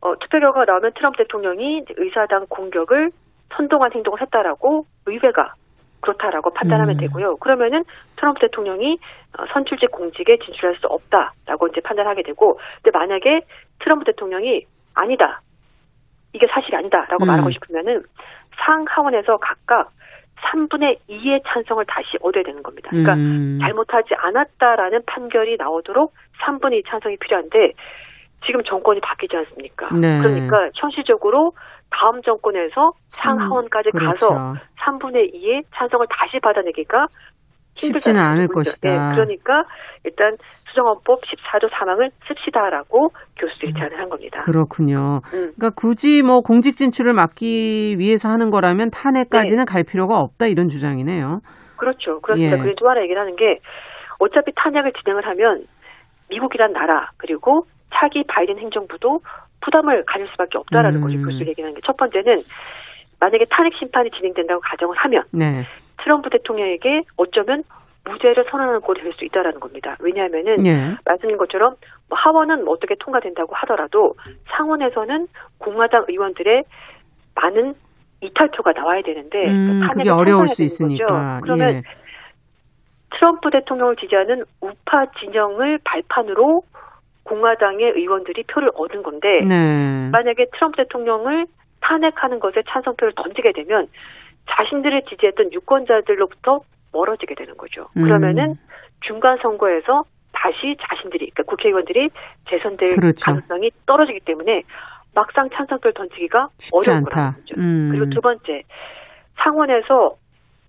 어, 투표 결과가 나오면 트럼프 대통령이 의사당 공격을 선동한 행동을 했다라고 의회가 그렇다라고 판단하면 음. 되고요. 그러면은 트럼프 대통령이 어, 선출직 공직에 진출할 수 없다라고 이제 판단하게 되고, 근데 만약에 트럼프 대통령이 아니다, 이게 사실이 아니다라고 음. 말하고 싶으면은 상하원에서 각각 3분의 2의 찬성을 다시 얻어야 되는 겁니다. 그러니까 음. 잘못하지 않았다라는 판결이 나오도록 3분의 2 찬성이 필요한데 지금 정권이 바뀌지 않습니까? 네. 그러니까 현실적으로 다음 정권에서 상하원까지 그렇죠. 가서 3분의 2의 찬성을 다시 받아내기가 쉽지는 않을 거죠. 것이다. 네, 그러니까 일단 수정헌법 14조 사망을 씁시다라고 교수들이 제안을 한 겁니다. 그렇군요. 음. 그러니까 굳이 뭐 공직 진출을 막기 위해서 하는 거라면 탄핵까지는 갈 필요가 없다 이런 주장이네요. 그렇죠. 그렇습니다. 예. 그리고 또 하나 얘기를 하는 게 어차피 탄핵을 진행을 하면 미국이란 나라 그리고 차기 바이든 행정부도 부담을 가질 수밖에 없다라는 음. 것을 교수를 얘기하는 게 첫 번째는 만약에 탄핵 심판이 진행된다고 가정을 하면 네. 트럼프 대통령에게 어쩌면 무죄를 선언하는 꼴이 될 수 있다라는 겁니다. 왜냐하면은 예. 말씀드린 것처럼 뭐 하원은 뭐 어떻게 통과된다고 하더라도 상원에서는 공화당 의원들의 많은 이탈표가 나와야 되는데 음, 그 그게 어려울 수 있으니까. 거죠. 그러면 예. 트럼프 대통령을 지지하는 우파 진영을 발판으로 공화당의 의원들이 표를 얻은 건데 네. 만약에 트럼프 대통령을 탄핵하는 것에 찬성표를 던지게 되면 자신들을 지지했던 유권자들로부터 멀어지게 되는 거죠. 음. 그러면은 중간 선거에서 다시 자신들이 그러니까 국회의원들이 재선될 그렇죠. 가능성이 떨어지기 때문에 막상 찬성표를 던지기가 어려운. 거라는 거죠. 음. 그리고 두 번째 상원에서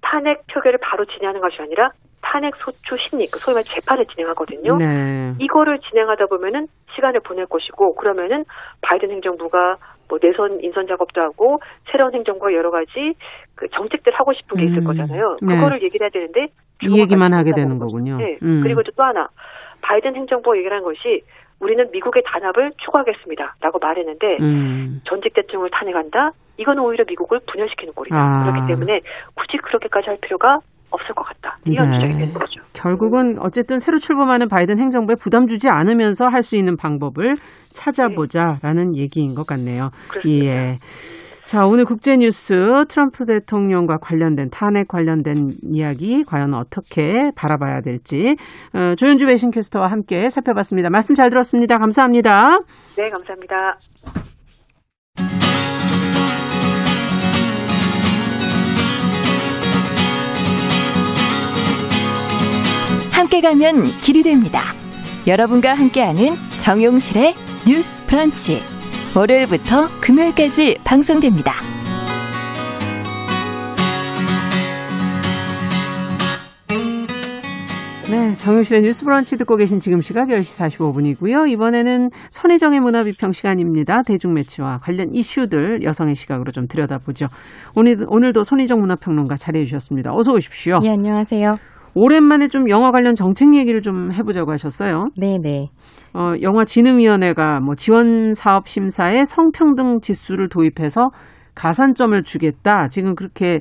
탄핵 표결을 바로 진행하는 것이 아니라 탄핵 소추 심리, 그 소위 말해 재판을 진행하거든요. 네. 이거를 진행하다 보면은 시간을 보낼 것이고 그러면은 바이든 행정부가 뭐 내선 인선 작업도 하고 새로운 행정부가 여러 가지 그 정책들 하고 싶은 게 있을 음, 거잖아요. 네. 그거를 얘기를 해야 되는데 이 얘기만 하게 되는 거군요. 네. 음. 그리고 또 하나 바이든 행정부가 얘기를 한 것이 우리는 미국의 단합을 추구하겠습니다라고 말했는데 음. 전직 대통령을 탄핵한다? 이거는 오히려 미국을 분열시키는 꼴이다. 아. 그렇기 때문에 굳이 그렇게까지 할 필요가 없을 것 같다. 이런 네. 주장이 되는 거죠. 결국은 어쨌든 새로 출범하는 바이든 행정부에 부담 주지 않으면서 할 수 있는 방법을 찾아보자라는 얘기인 것 같네요. 그렇습니다. 예. 자, 오늘 국제뉴스 트럼프 대통령과 관련된 탄핵 관련된 이야기 과연 어떻게 바라봐야 될지 어, 조윤주 외신캐스터와 함께 살펴봤습니다. 말씀 잘 들었습니다. 감사합니다. 네, 감사합니다. 함께 가면 길이 됩니다. 여러분과 함께하는 정용실의 뉴스 브런치. 월요일부터 금요일까지 방송됩니다. 네, 정용실의 뉴스 브런치 듣고 계신 지금 시각 10시 45분이고요. 이번에는 선혜정의 문화비평 시간입니다. 대중매체와 관련 이슈들 여성의 시각으로 좀 들여다보죠. 오늘, 오늘도 손희정 문화평론가 자리해 주셨습니다. 어서 오십시오. 예, 안녕하세요. 오랜만에 좀 영화 관련 정책 얘기를 좀 해보자고 하셨어요. 네네. 어, 영화진흥위원회가 뭐 지원 사업 심사에 성평등 지수를 도입해서 가산점을 주겠다. 지금 그렇게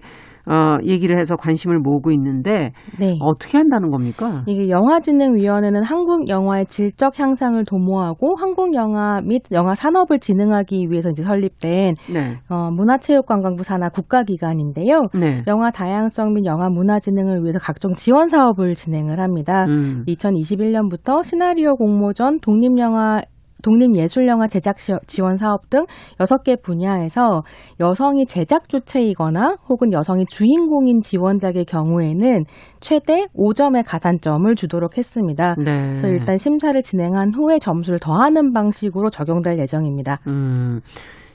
어, 얘기를 해서 관심을 모으고 있는데 네. 어떻게 한다는 겁니까? 이게 영화진흥위원회는 한국 영화의 질적 향상을 도모하고 한국 영화 및 영화 산업을 진흥하기 위해서 이제 설립된 네, 어, 문화체육관광부 산하 국가기관인데요. 네. 영화 다양성 및 영화 문화 진흥을 위해서 각종 지원 사업을 진행을 합니다. 음, 2021년부터 시나리오 공모전, 독립영화 독립예술영화 제작 시- 지원 사업 등 6개 분야에서 여성이 제작 주체이거나 혹은 여성이 주인공인 지원작의 경우에는 최대 5점의 가산점을 주도록 했습니다. 네. 그래서 일단 심사를 진행한 후에 점수를 더하는 방식으로 적용될 예정입니다. 음,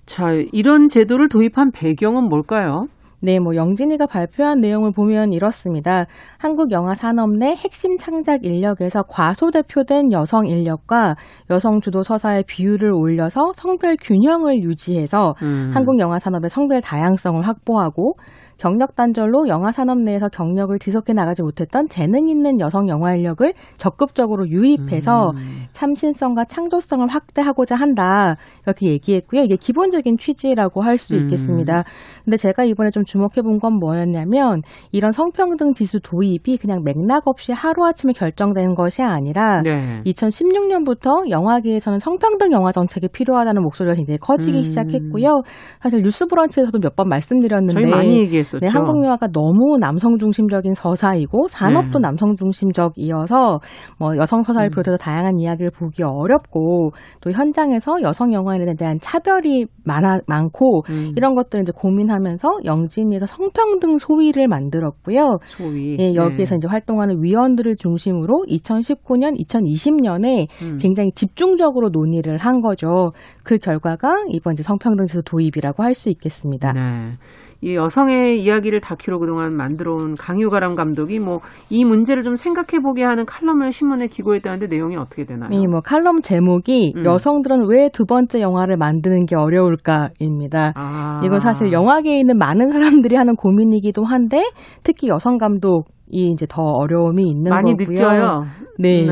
자 이런 제도를 도입한 배경은 뭘까요? 네, 뭐 영진이가 발표한 내용을 보면 이렇습니다. 한국 영화 산업 내 핵심 창작 인력에서 과소대표된 여성 인력과 여성 주도 서사의 비율을 올려서 성별 균형을 유지해서 음, 한국 영화 산업의 성별 다양성을 확보하고 경력 단절로 영화 산업 내에서 경력을 지속해 나가지 못했던 재능 있는 여성 영화 인력을 적극적으로 유입해서 음, 참신성과 창조성을 확대하고자 한다. 이렇게 얘기했고요. 이게 기본적인 취지라고 할수 음. 있겠습니다. 근데 제가 이번에 좀 주목해 본 건 뭐였냐면 이런 성평등 지수 도입이 그냥 맥락 없이 하루 아침에 결정된 것이 아니라 네. 2016년부터 영화계에서는 성평등 영화 정책이 필요하다는 목소리가 굉장히 커지기 음. 시작했고요. 사실 뉴스 브런치에서도 몇 번 말씀드렸는데 얘기했었죠. 네, 한국 영화가 너무 남성 중심적인 서사이고 산업도 네. 남성 중심적이어서 뭐 여성 서사를 음. 비롯해서 다양한 이야기를 보기 어렵고 또 현장에서 여성 영화인에 대한 차별이 많아 많고 음, 이런 것들을 이제 고민하면서 영진이에서 성평등 소위를 만들었고요. 소위 예, 여기에서 네. 이제 활동하는 위원들을 중심으로 2019년, 2020년에 음. 굉장히 집중적으로 논의를 한 거죠. 그 결과가 이번 이제 성평등 지수 도입이라고 할 수 있겠습니다. 네. 이 여성의 이야기를 다큐로 그동안 만들어온 강유가람 감독이 뭐 이 문제를 좀 생각해 보게 하는 칼럼을 신문에 기고했다는데 내용이 어떻게 되나요? 이 뭐 칼럼 제목이 음. 여성들은 왜 두 번째 영화를 만드는 게 어려울까입니다. 아. 이건 사실 영화계에 있는 많은 사람들이 하는 고민이기도 한데 특히 여성 감독 이 이제 더 어려움이 있는 많이 거고요. 느껴요. 네.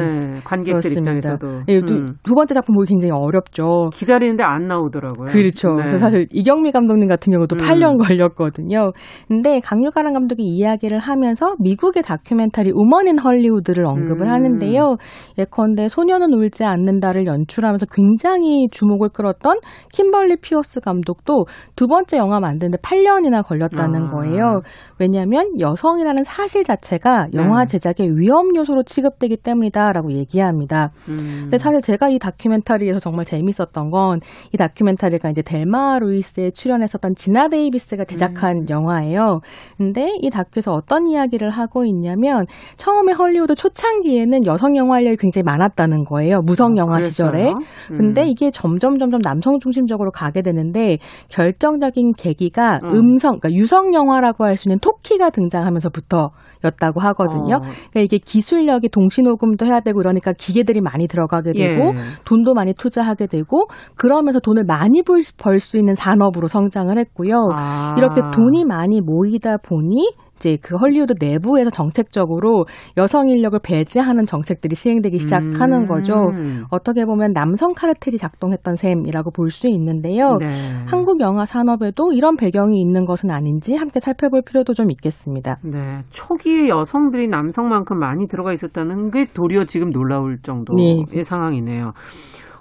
관객들 그렇습니다. 입장에서도 예, 두, 음. 두 번째 작품 보기 굉장히 어렵죠. 기다리는데 안 나오더라고요. 그렇죠. 네. 그래서 사실 이경미 감독님 같은 경우도 음. 8년 걸렸거든요. 근데 강유가람 감독이 이야기를 하면서 미국의 다큐멘터리 우먼인 헐리우드를 언급을 음. 하는데요. 예컨대 소녀는 울지 않는다를 연출하면서 굉장히 주목을 끌었던 킴벌리 피어스 감독도 두 번째 영화 만드는데 8년이나 걸렸다는 아. 거예요. 왜냐하면 여성이라는 사실 자체 가 영화 네. 제작의 위험 요소로 취급되기 때문이다라고 얘기합니다. 음. 근데 사실 제가 이 다큐멘터리에서 정말 재밌었던 건 이 다큐멘터리가 이제 델마 루이스에 출연했었던 지나 데이비스가 제작한 음. 영화예요. 근데 이 다큐에서 어떤 이야기를 하고 있냐면 처음에 헐리우드 초창기에는 여성 영화 인력이 굉장히 많았다는 거예요. 무성 영화 아, 그랬어요? 시절에. 음. 근데 이게 점점 점점 남성 중심적으로 가게 되는데 결정적인 계기가 음. 음성, 그러니까 유성 영화라고 할 수 있는 토키가 등장하면서부터 기술이었다고 하거든요. 어. 그러니까 이게 기술력이 동시녹음도 해야 되고 이러니까 기계들이 많이 들어가게 되고 예. 돈도 많이 투자하게 되고 그러면서 돈을 많이 벌 수 있는 산업으로 성장을 했고요. 아. 이렇게 돈이 많이 모이다 보니 이제 그 헐리우드 내부에서 정책적으로 여성 인력을 배제하는 정책들이 시행되기 시작하는 음. 거죠. 어떻게 보면 남성 카르텔이 작동했던 셈이라고 볼 수 있는데요. 네. 한국 영화 산업에도 이런 배경이 있는 것은 아닌지 함께 살펴볼 필요도 좀 있겠습니다. 네. 초기에 여성들이 남성만큼 많이 들어가 있었다는 게 도리어 지금 놀라울 정도의 네. 상황이네요.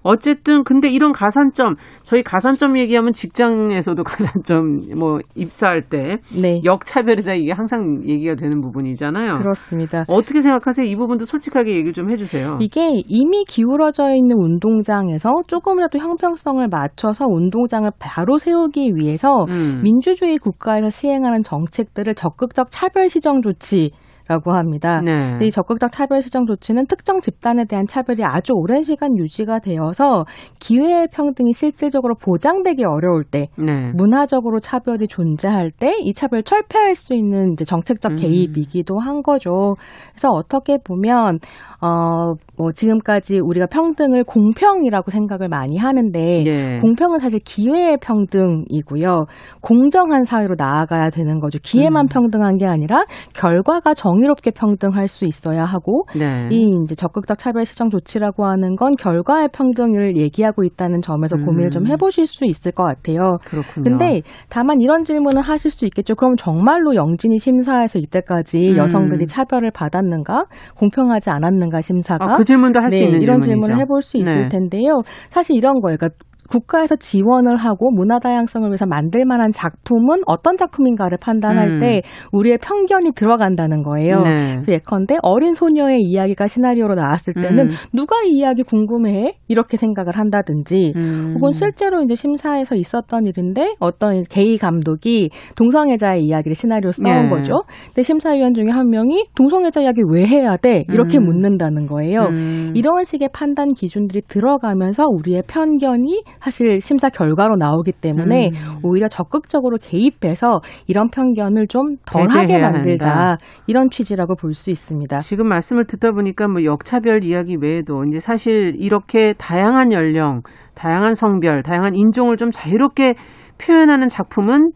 어쨌든 근데 이런 가산점 저희 가산점 얘기하면 직장에서도 가산점 뭐 입사할 때 네. 역차별이다 이게 항상 얘기가 되는 부분이잖아요. 그렇습니다. 어떻게 생각하세요? 이 부분도 솔직하게 얘기를 좀 해주세요. 이게 이미 기울어져 있는 운동장에서 조금이라도 형평성을 맞춰서 운동장을 바로 세우기 위해서 음. 민주주의 국가에서 시행하는 정책들을 적극적 차별 시정 조치 라고 합니다. 네. 이 적극적 차별 시정 조치는 특정 집단에 대한 차별이 아주 오랜 시간 유지가 되어서 기회의 평등이 실질적으로 보장되기 어려울 때 네. 문화적으로 차별이 존재할 때 이 차별을 철폐할 수 있는 이제 정책적 음. 개입이기도 한 거죠. 그래서 어떻게 보면 어 뭐 지금까지 우리가 평등을 공평이라고 생각을 많이 하는데 예. 공평은 사실 기회의 평등이고요. 공정한 사회로 나아가야 되는 거죠. 기회만 음. 평등한 게 아니라 결과가 정의롭게 평등할 수 있어야 하고 네. 이 이제 적극적 차별 시정 조치라고 하는 건 결과의 평등을 얘기하고 있다는 점에서 음. 고민을 좀 해보실 수 있을 것 같아요. 그렇군요. 근데 다만 이런 질문을 하실 수 있겠죠. 그럼 정말로 영진이 심사에서 이때까지 음. 여성들이 차별을 받았는가, 공평하지 않았는가 심사가 아, 그 질문도 할수 네, 있는 이런 질문이죠. 질문을 해볼 수 있을 네. 텐데요. 사실 이런 거예요. 그러니까 국가에서 지원을 하고 문화 다양성을 위해서 만들 만한 작품은 어떤 작품인가를 판단할 음. 때 우리의 편견이 들어간다는 거예요. 네. 예컨대 어린 소녀의 이야기가 시나리오로 나왔을 때는 음. 누가 이 이야기 궁금해해? 이렇게 생각을 한다든지 음. 혹은 실제로 이제 심사에서 있었던 일인데 어떤 게이 감독이 동성애자의 이야기를 시나리오 써온 예. 거죠. 근데 심사위원 중에 한 명이 동성애자 이야기 왜 해야 돼? 이렇게 음. 묻는다는 거예요. 음. 이런 식의 판단 기준들이 들어가면서 우리의 편견이 사실 심사 결과로 나오기 때문에 음. 오히려 적극적으로 개입해서 이런 편견을 좀 덜하게 만들자 한다. 이런 취지라고 볼 수 있습니다. 지금 말씀을 듣다 보니까 뭐 역차별 이야기 외에도 이제 사실 이렇게 다양한 연령, 다양한 성별, 다양한 인종을 좀 자유롭게 표현하는 작품은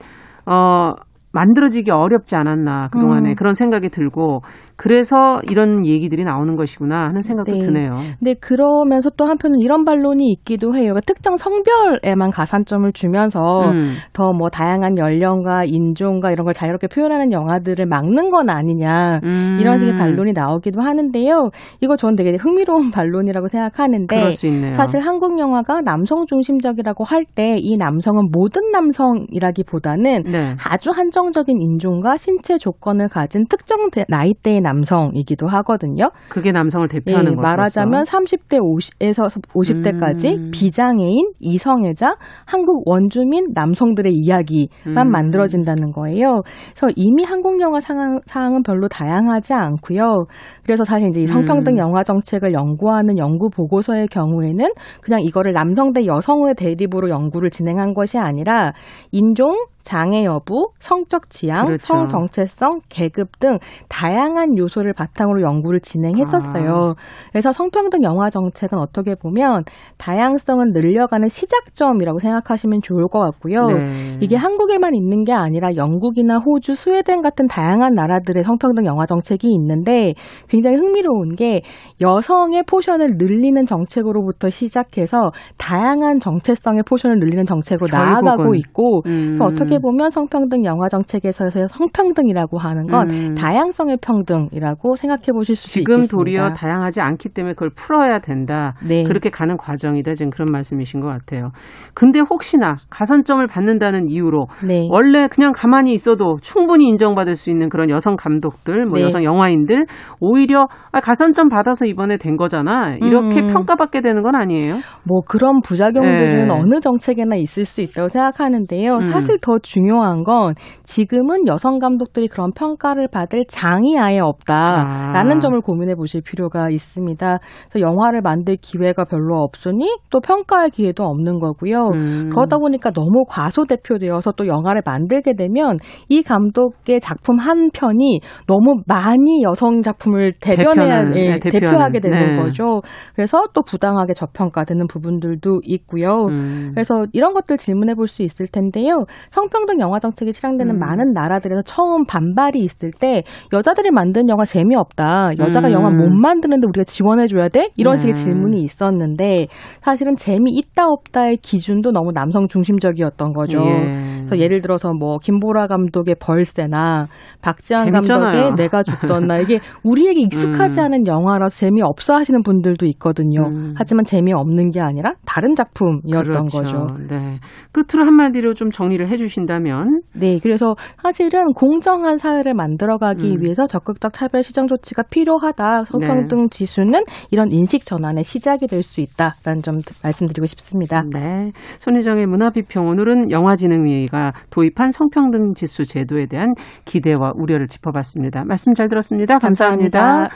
어 만들어지기 어렵지 않았나 그동안에 음. 그런 생각이 들고 그래서 이런 얘기들이 나오는 것이구나 하는 생각도 네. 드네요. 근데 그러면서 또 한편은 이런 반론이 있기도 해요. 그러니까 특정 성별에만 가산점을 주면서 음. 더뭐 다양한 연령과 인종과 이런 걸 자유롭게 표현하는 영화들을 막는 건 아니냐. 음. 이런 식의 반론이 나오기도 하는데요. 이거 저는 되게 흥미로운 반론이라고 생각하는데 그럴 수 있네요. 사실 한국 영화가 남성 중심적이라고 할 때 이 남성은 모든 남성이라기보다는 네. 아주 한정적인 인종과 신체 조건을 가진 특정 대- 나이대의 남성이기도 하거든요. 그게 남성을 예, 대표하는 것으로서 말하자면 30대 50에서 50대까지 음. 비장애인, 이성애자, 한국 원주민 남성들의 이야기만 음. 만들어진다는 거예요. 그래서 이미 한국 영화 상황, 상황은 별로 다양하지 않고요. 그래서 사실 이제 이 성평등 음. 영화 정책을 연구하는 연구 보고서의 경우에는 그냥 이거를 남성 대 여성의 대립으로 연구를 진행한 것이 아니라 인종, 장애 여부, 성적 지향, 그렇죠. 성 정체성, 계급 등 다양한 요소를 바탕으로 연구를 진행했었어요. 그래서 성평등 영화 정책은 어떻게 보면 다양성을 늘려가는 시작점이라고 생각하시면 좋을 것 같고요. 네. 이게 한국에만 있는 게 아니라 영국이나 호주, 스웨덴 같은 다양한 나라들의 성평등 영화 정책이 있는데 굉장히 흥미로운 게 여성의 포션을 늘리는 정책으로부터 시작해서 다양한 정체성의 포션을 늘리는 정책으로 결국은. 나아가고 있고 음. 그래서 어떻게 보면 성평등 영화 정책에서의 성평등이라고 하는 건 음. 다양성의 평등이라고 생각해 보실 수 지금 있겠습니다. 도리어 다양하지 않기 때문에 그걸 풀어야 된다. 네. 그렇게 가는 과정이다. 지금 그런 말씀이신 것 같아요. 근데 혹시나 가산점을 받는다는 이유로 네. 원래 그냥 가만히 있어도 충분히 인정받을 수 있는 그런 여성 감독들, 뭐 네. 여성 영화인들 오히려 아, 가산점 받아서 이번에 된 거잖아. 이렇게 음. 평가받게 되는 건 아니에요? 뭐 그런 부작용들은 네. 어느 정책에나 있을 수 있다고 생각하는데요. 음. 사실 더 중요한 건 지금은 여성 감독들이 그런 평가를 받을 장이 아예 없다라는 아. 점을 고민해 보실 필요가 있습니다. 그래서 영화를 만들 기회가 별로 없으니 또 평가할 기회도 없는 거고요. 음. 그러다 보니까 너무 과소대표되어서 또 영화를 만들게 되면 이 감독의 작품 한 편이 너무 많이 여성 작품을 대변해야 예, 네. 대표하게 되는 네. 거죠. 그래서 또 부당하게 저평가되는 부분들도 있고요. 음. 그래서 이런 것들 질문해 볼 수 있을 텐데요. 성평 등 영화 정책이 실행되는 음. 많은 나라들에서 처음 반발이 있을 때 여자들이 만든 영화 재미없다. 여자가 음. 영화 못 만드는데 우리가 지원해 줘야 돼? 이런 네. 식의 질문이 있었는데 사실은 재미있다 없다의 기준도 너무 남성 중심적이었던 거죠. 예. 그래서 예를 들어서 뭐 김보라 감독의 벌새나 박지한. 감독의 내가 죽던 날 이게 우리에게 익숙하지 음. 않은 영화라 재미없어 하시는 분들도 있거든요. 음. 하지만 재미없는 게 아니라 다른 작품이었던 그렇죠. 거죠. 네. 끝으로 한마디로 좀 정리를 해 주신다면 네, 그래서 사실은 공정한 사회를 만들어가기 음. 위해서 적극적 차별 시정 조치가 필요하다. 성평등 지수는 이런 인식 전환의 시작이 될 수 있다라는 점 말씀드리고 싶습니다. 네. 손희정의 문화비평 오늘은 영화진흥위가 도입한 성평등 지수 제도에 대한 기대와 우려를 짚어봤습니다. 말씀 잘 들었습니다. 감사합니다. 감사합니다.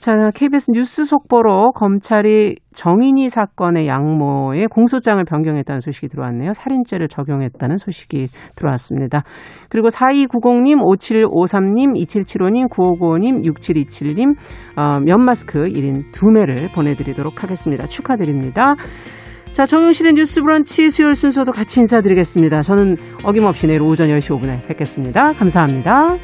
자, KBS 뉴스 속보로 검찰이 정인이 사건의 양모에 공소장을 변경했다는 소식이 들어왔네요. 살인죄를 적용했다는 소식이 들어왔습니다. 그리고 4290님, 5753님, 2775님, 9595님, 6727님, 어, 면마스크 1인 2매를 보내드리도록 하겠습니다. 축하드립니다. 자, 정용실의 뉴스 브런치 수요일 순서도 같이 인사드리겠습니다. 저는 어김없이 내일 오전 10시 5분에 뵙겠습니다. 감사합니다.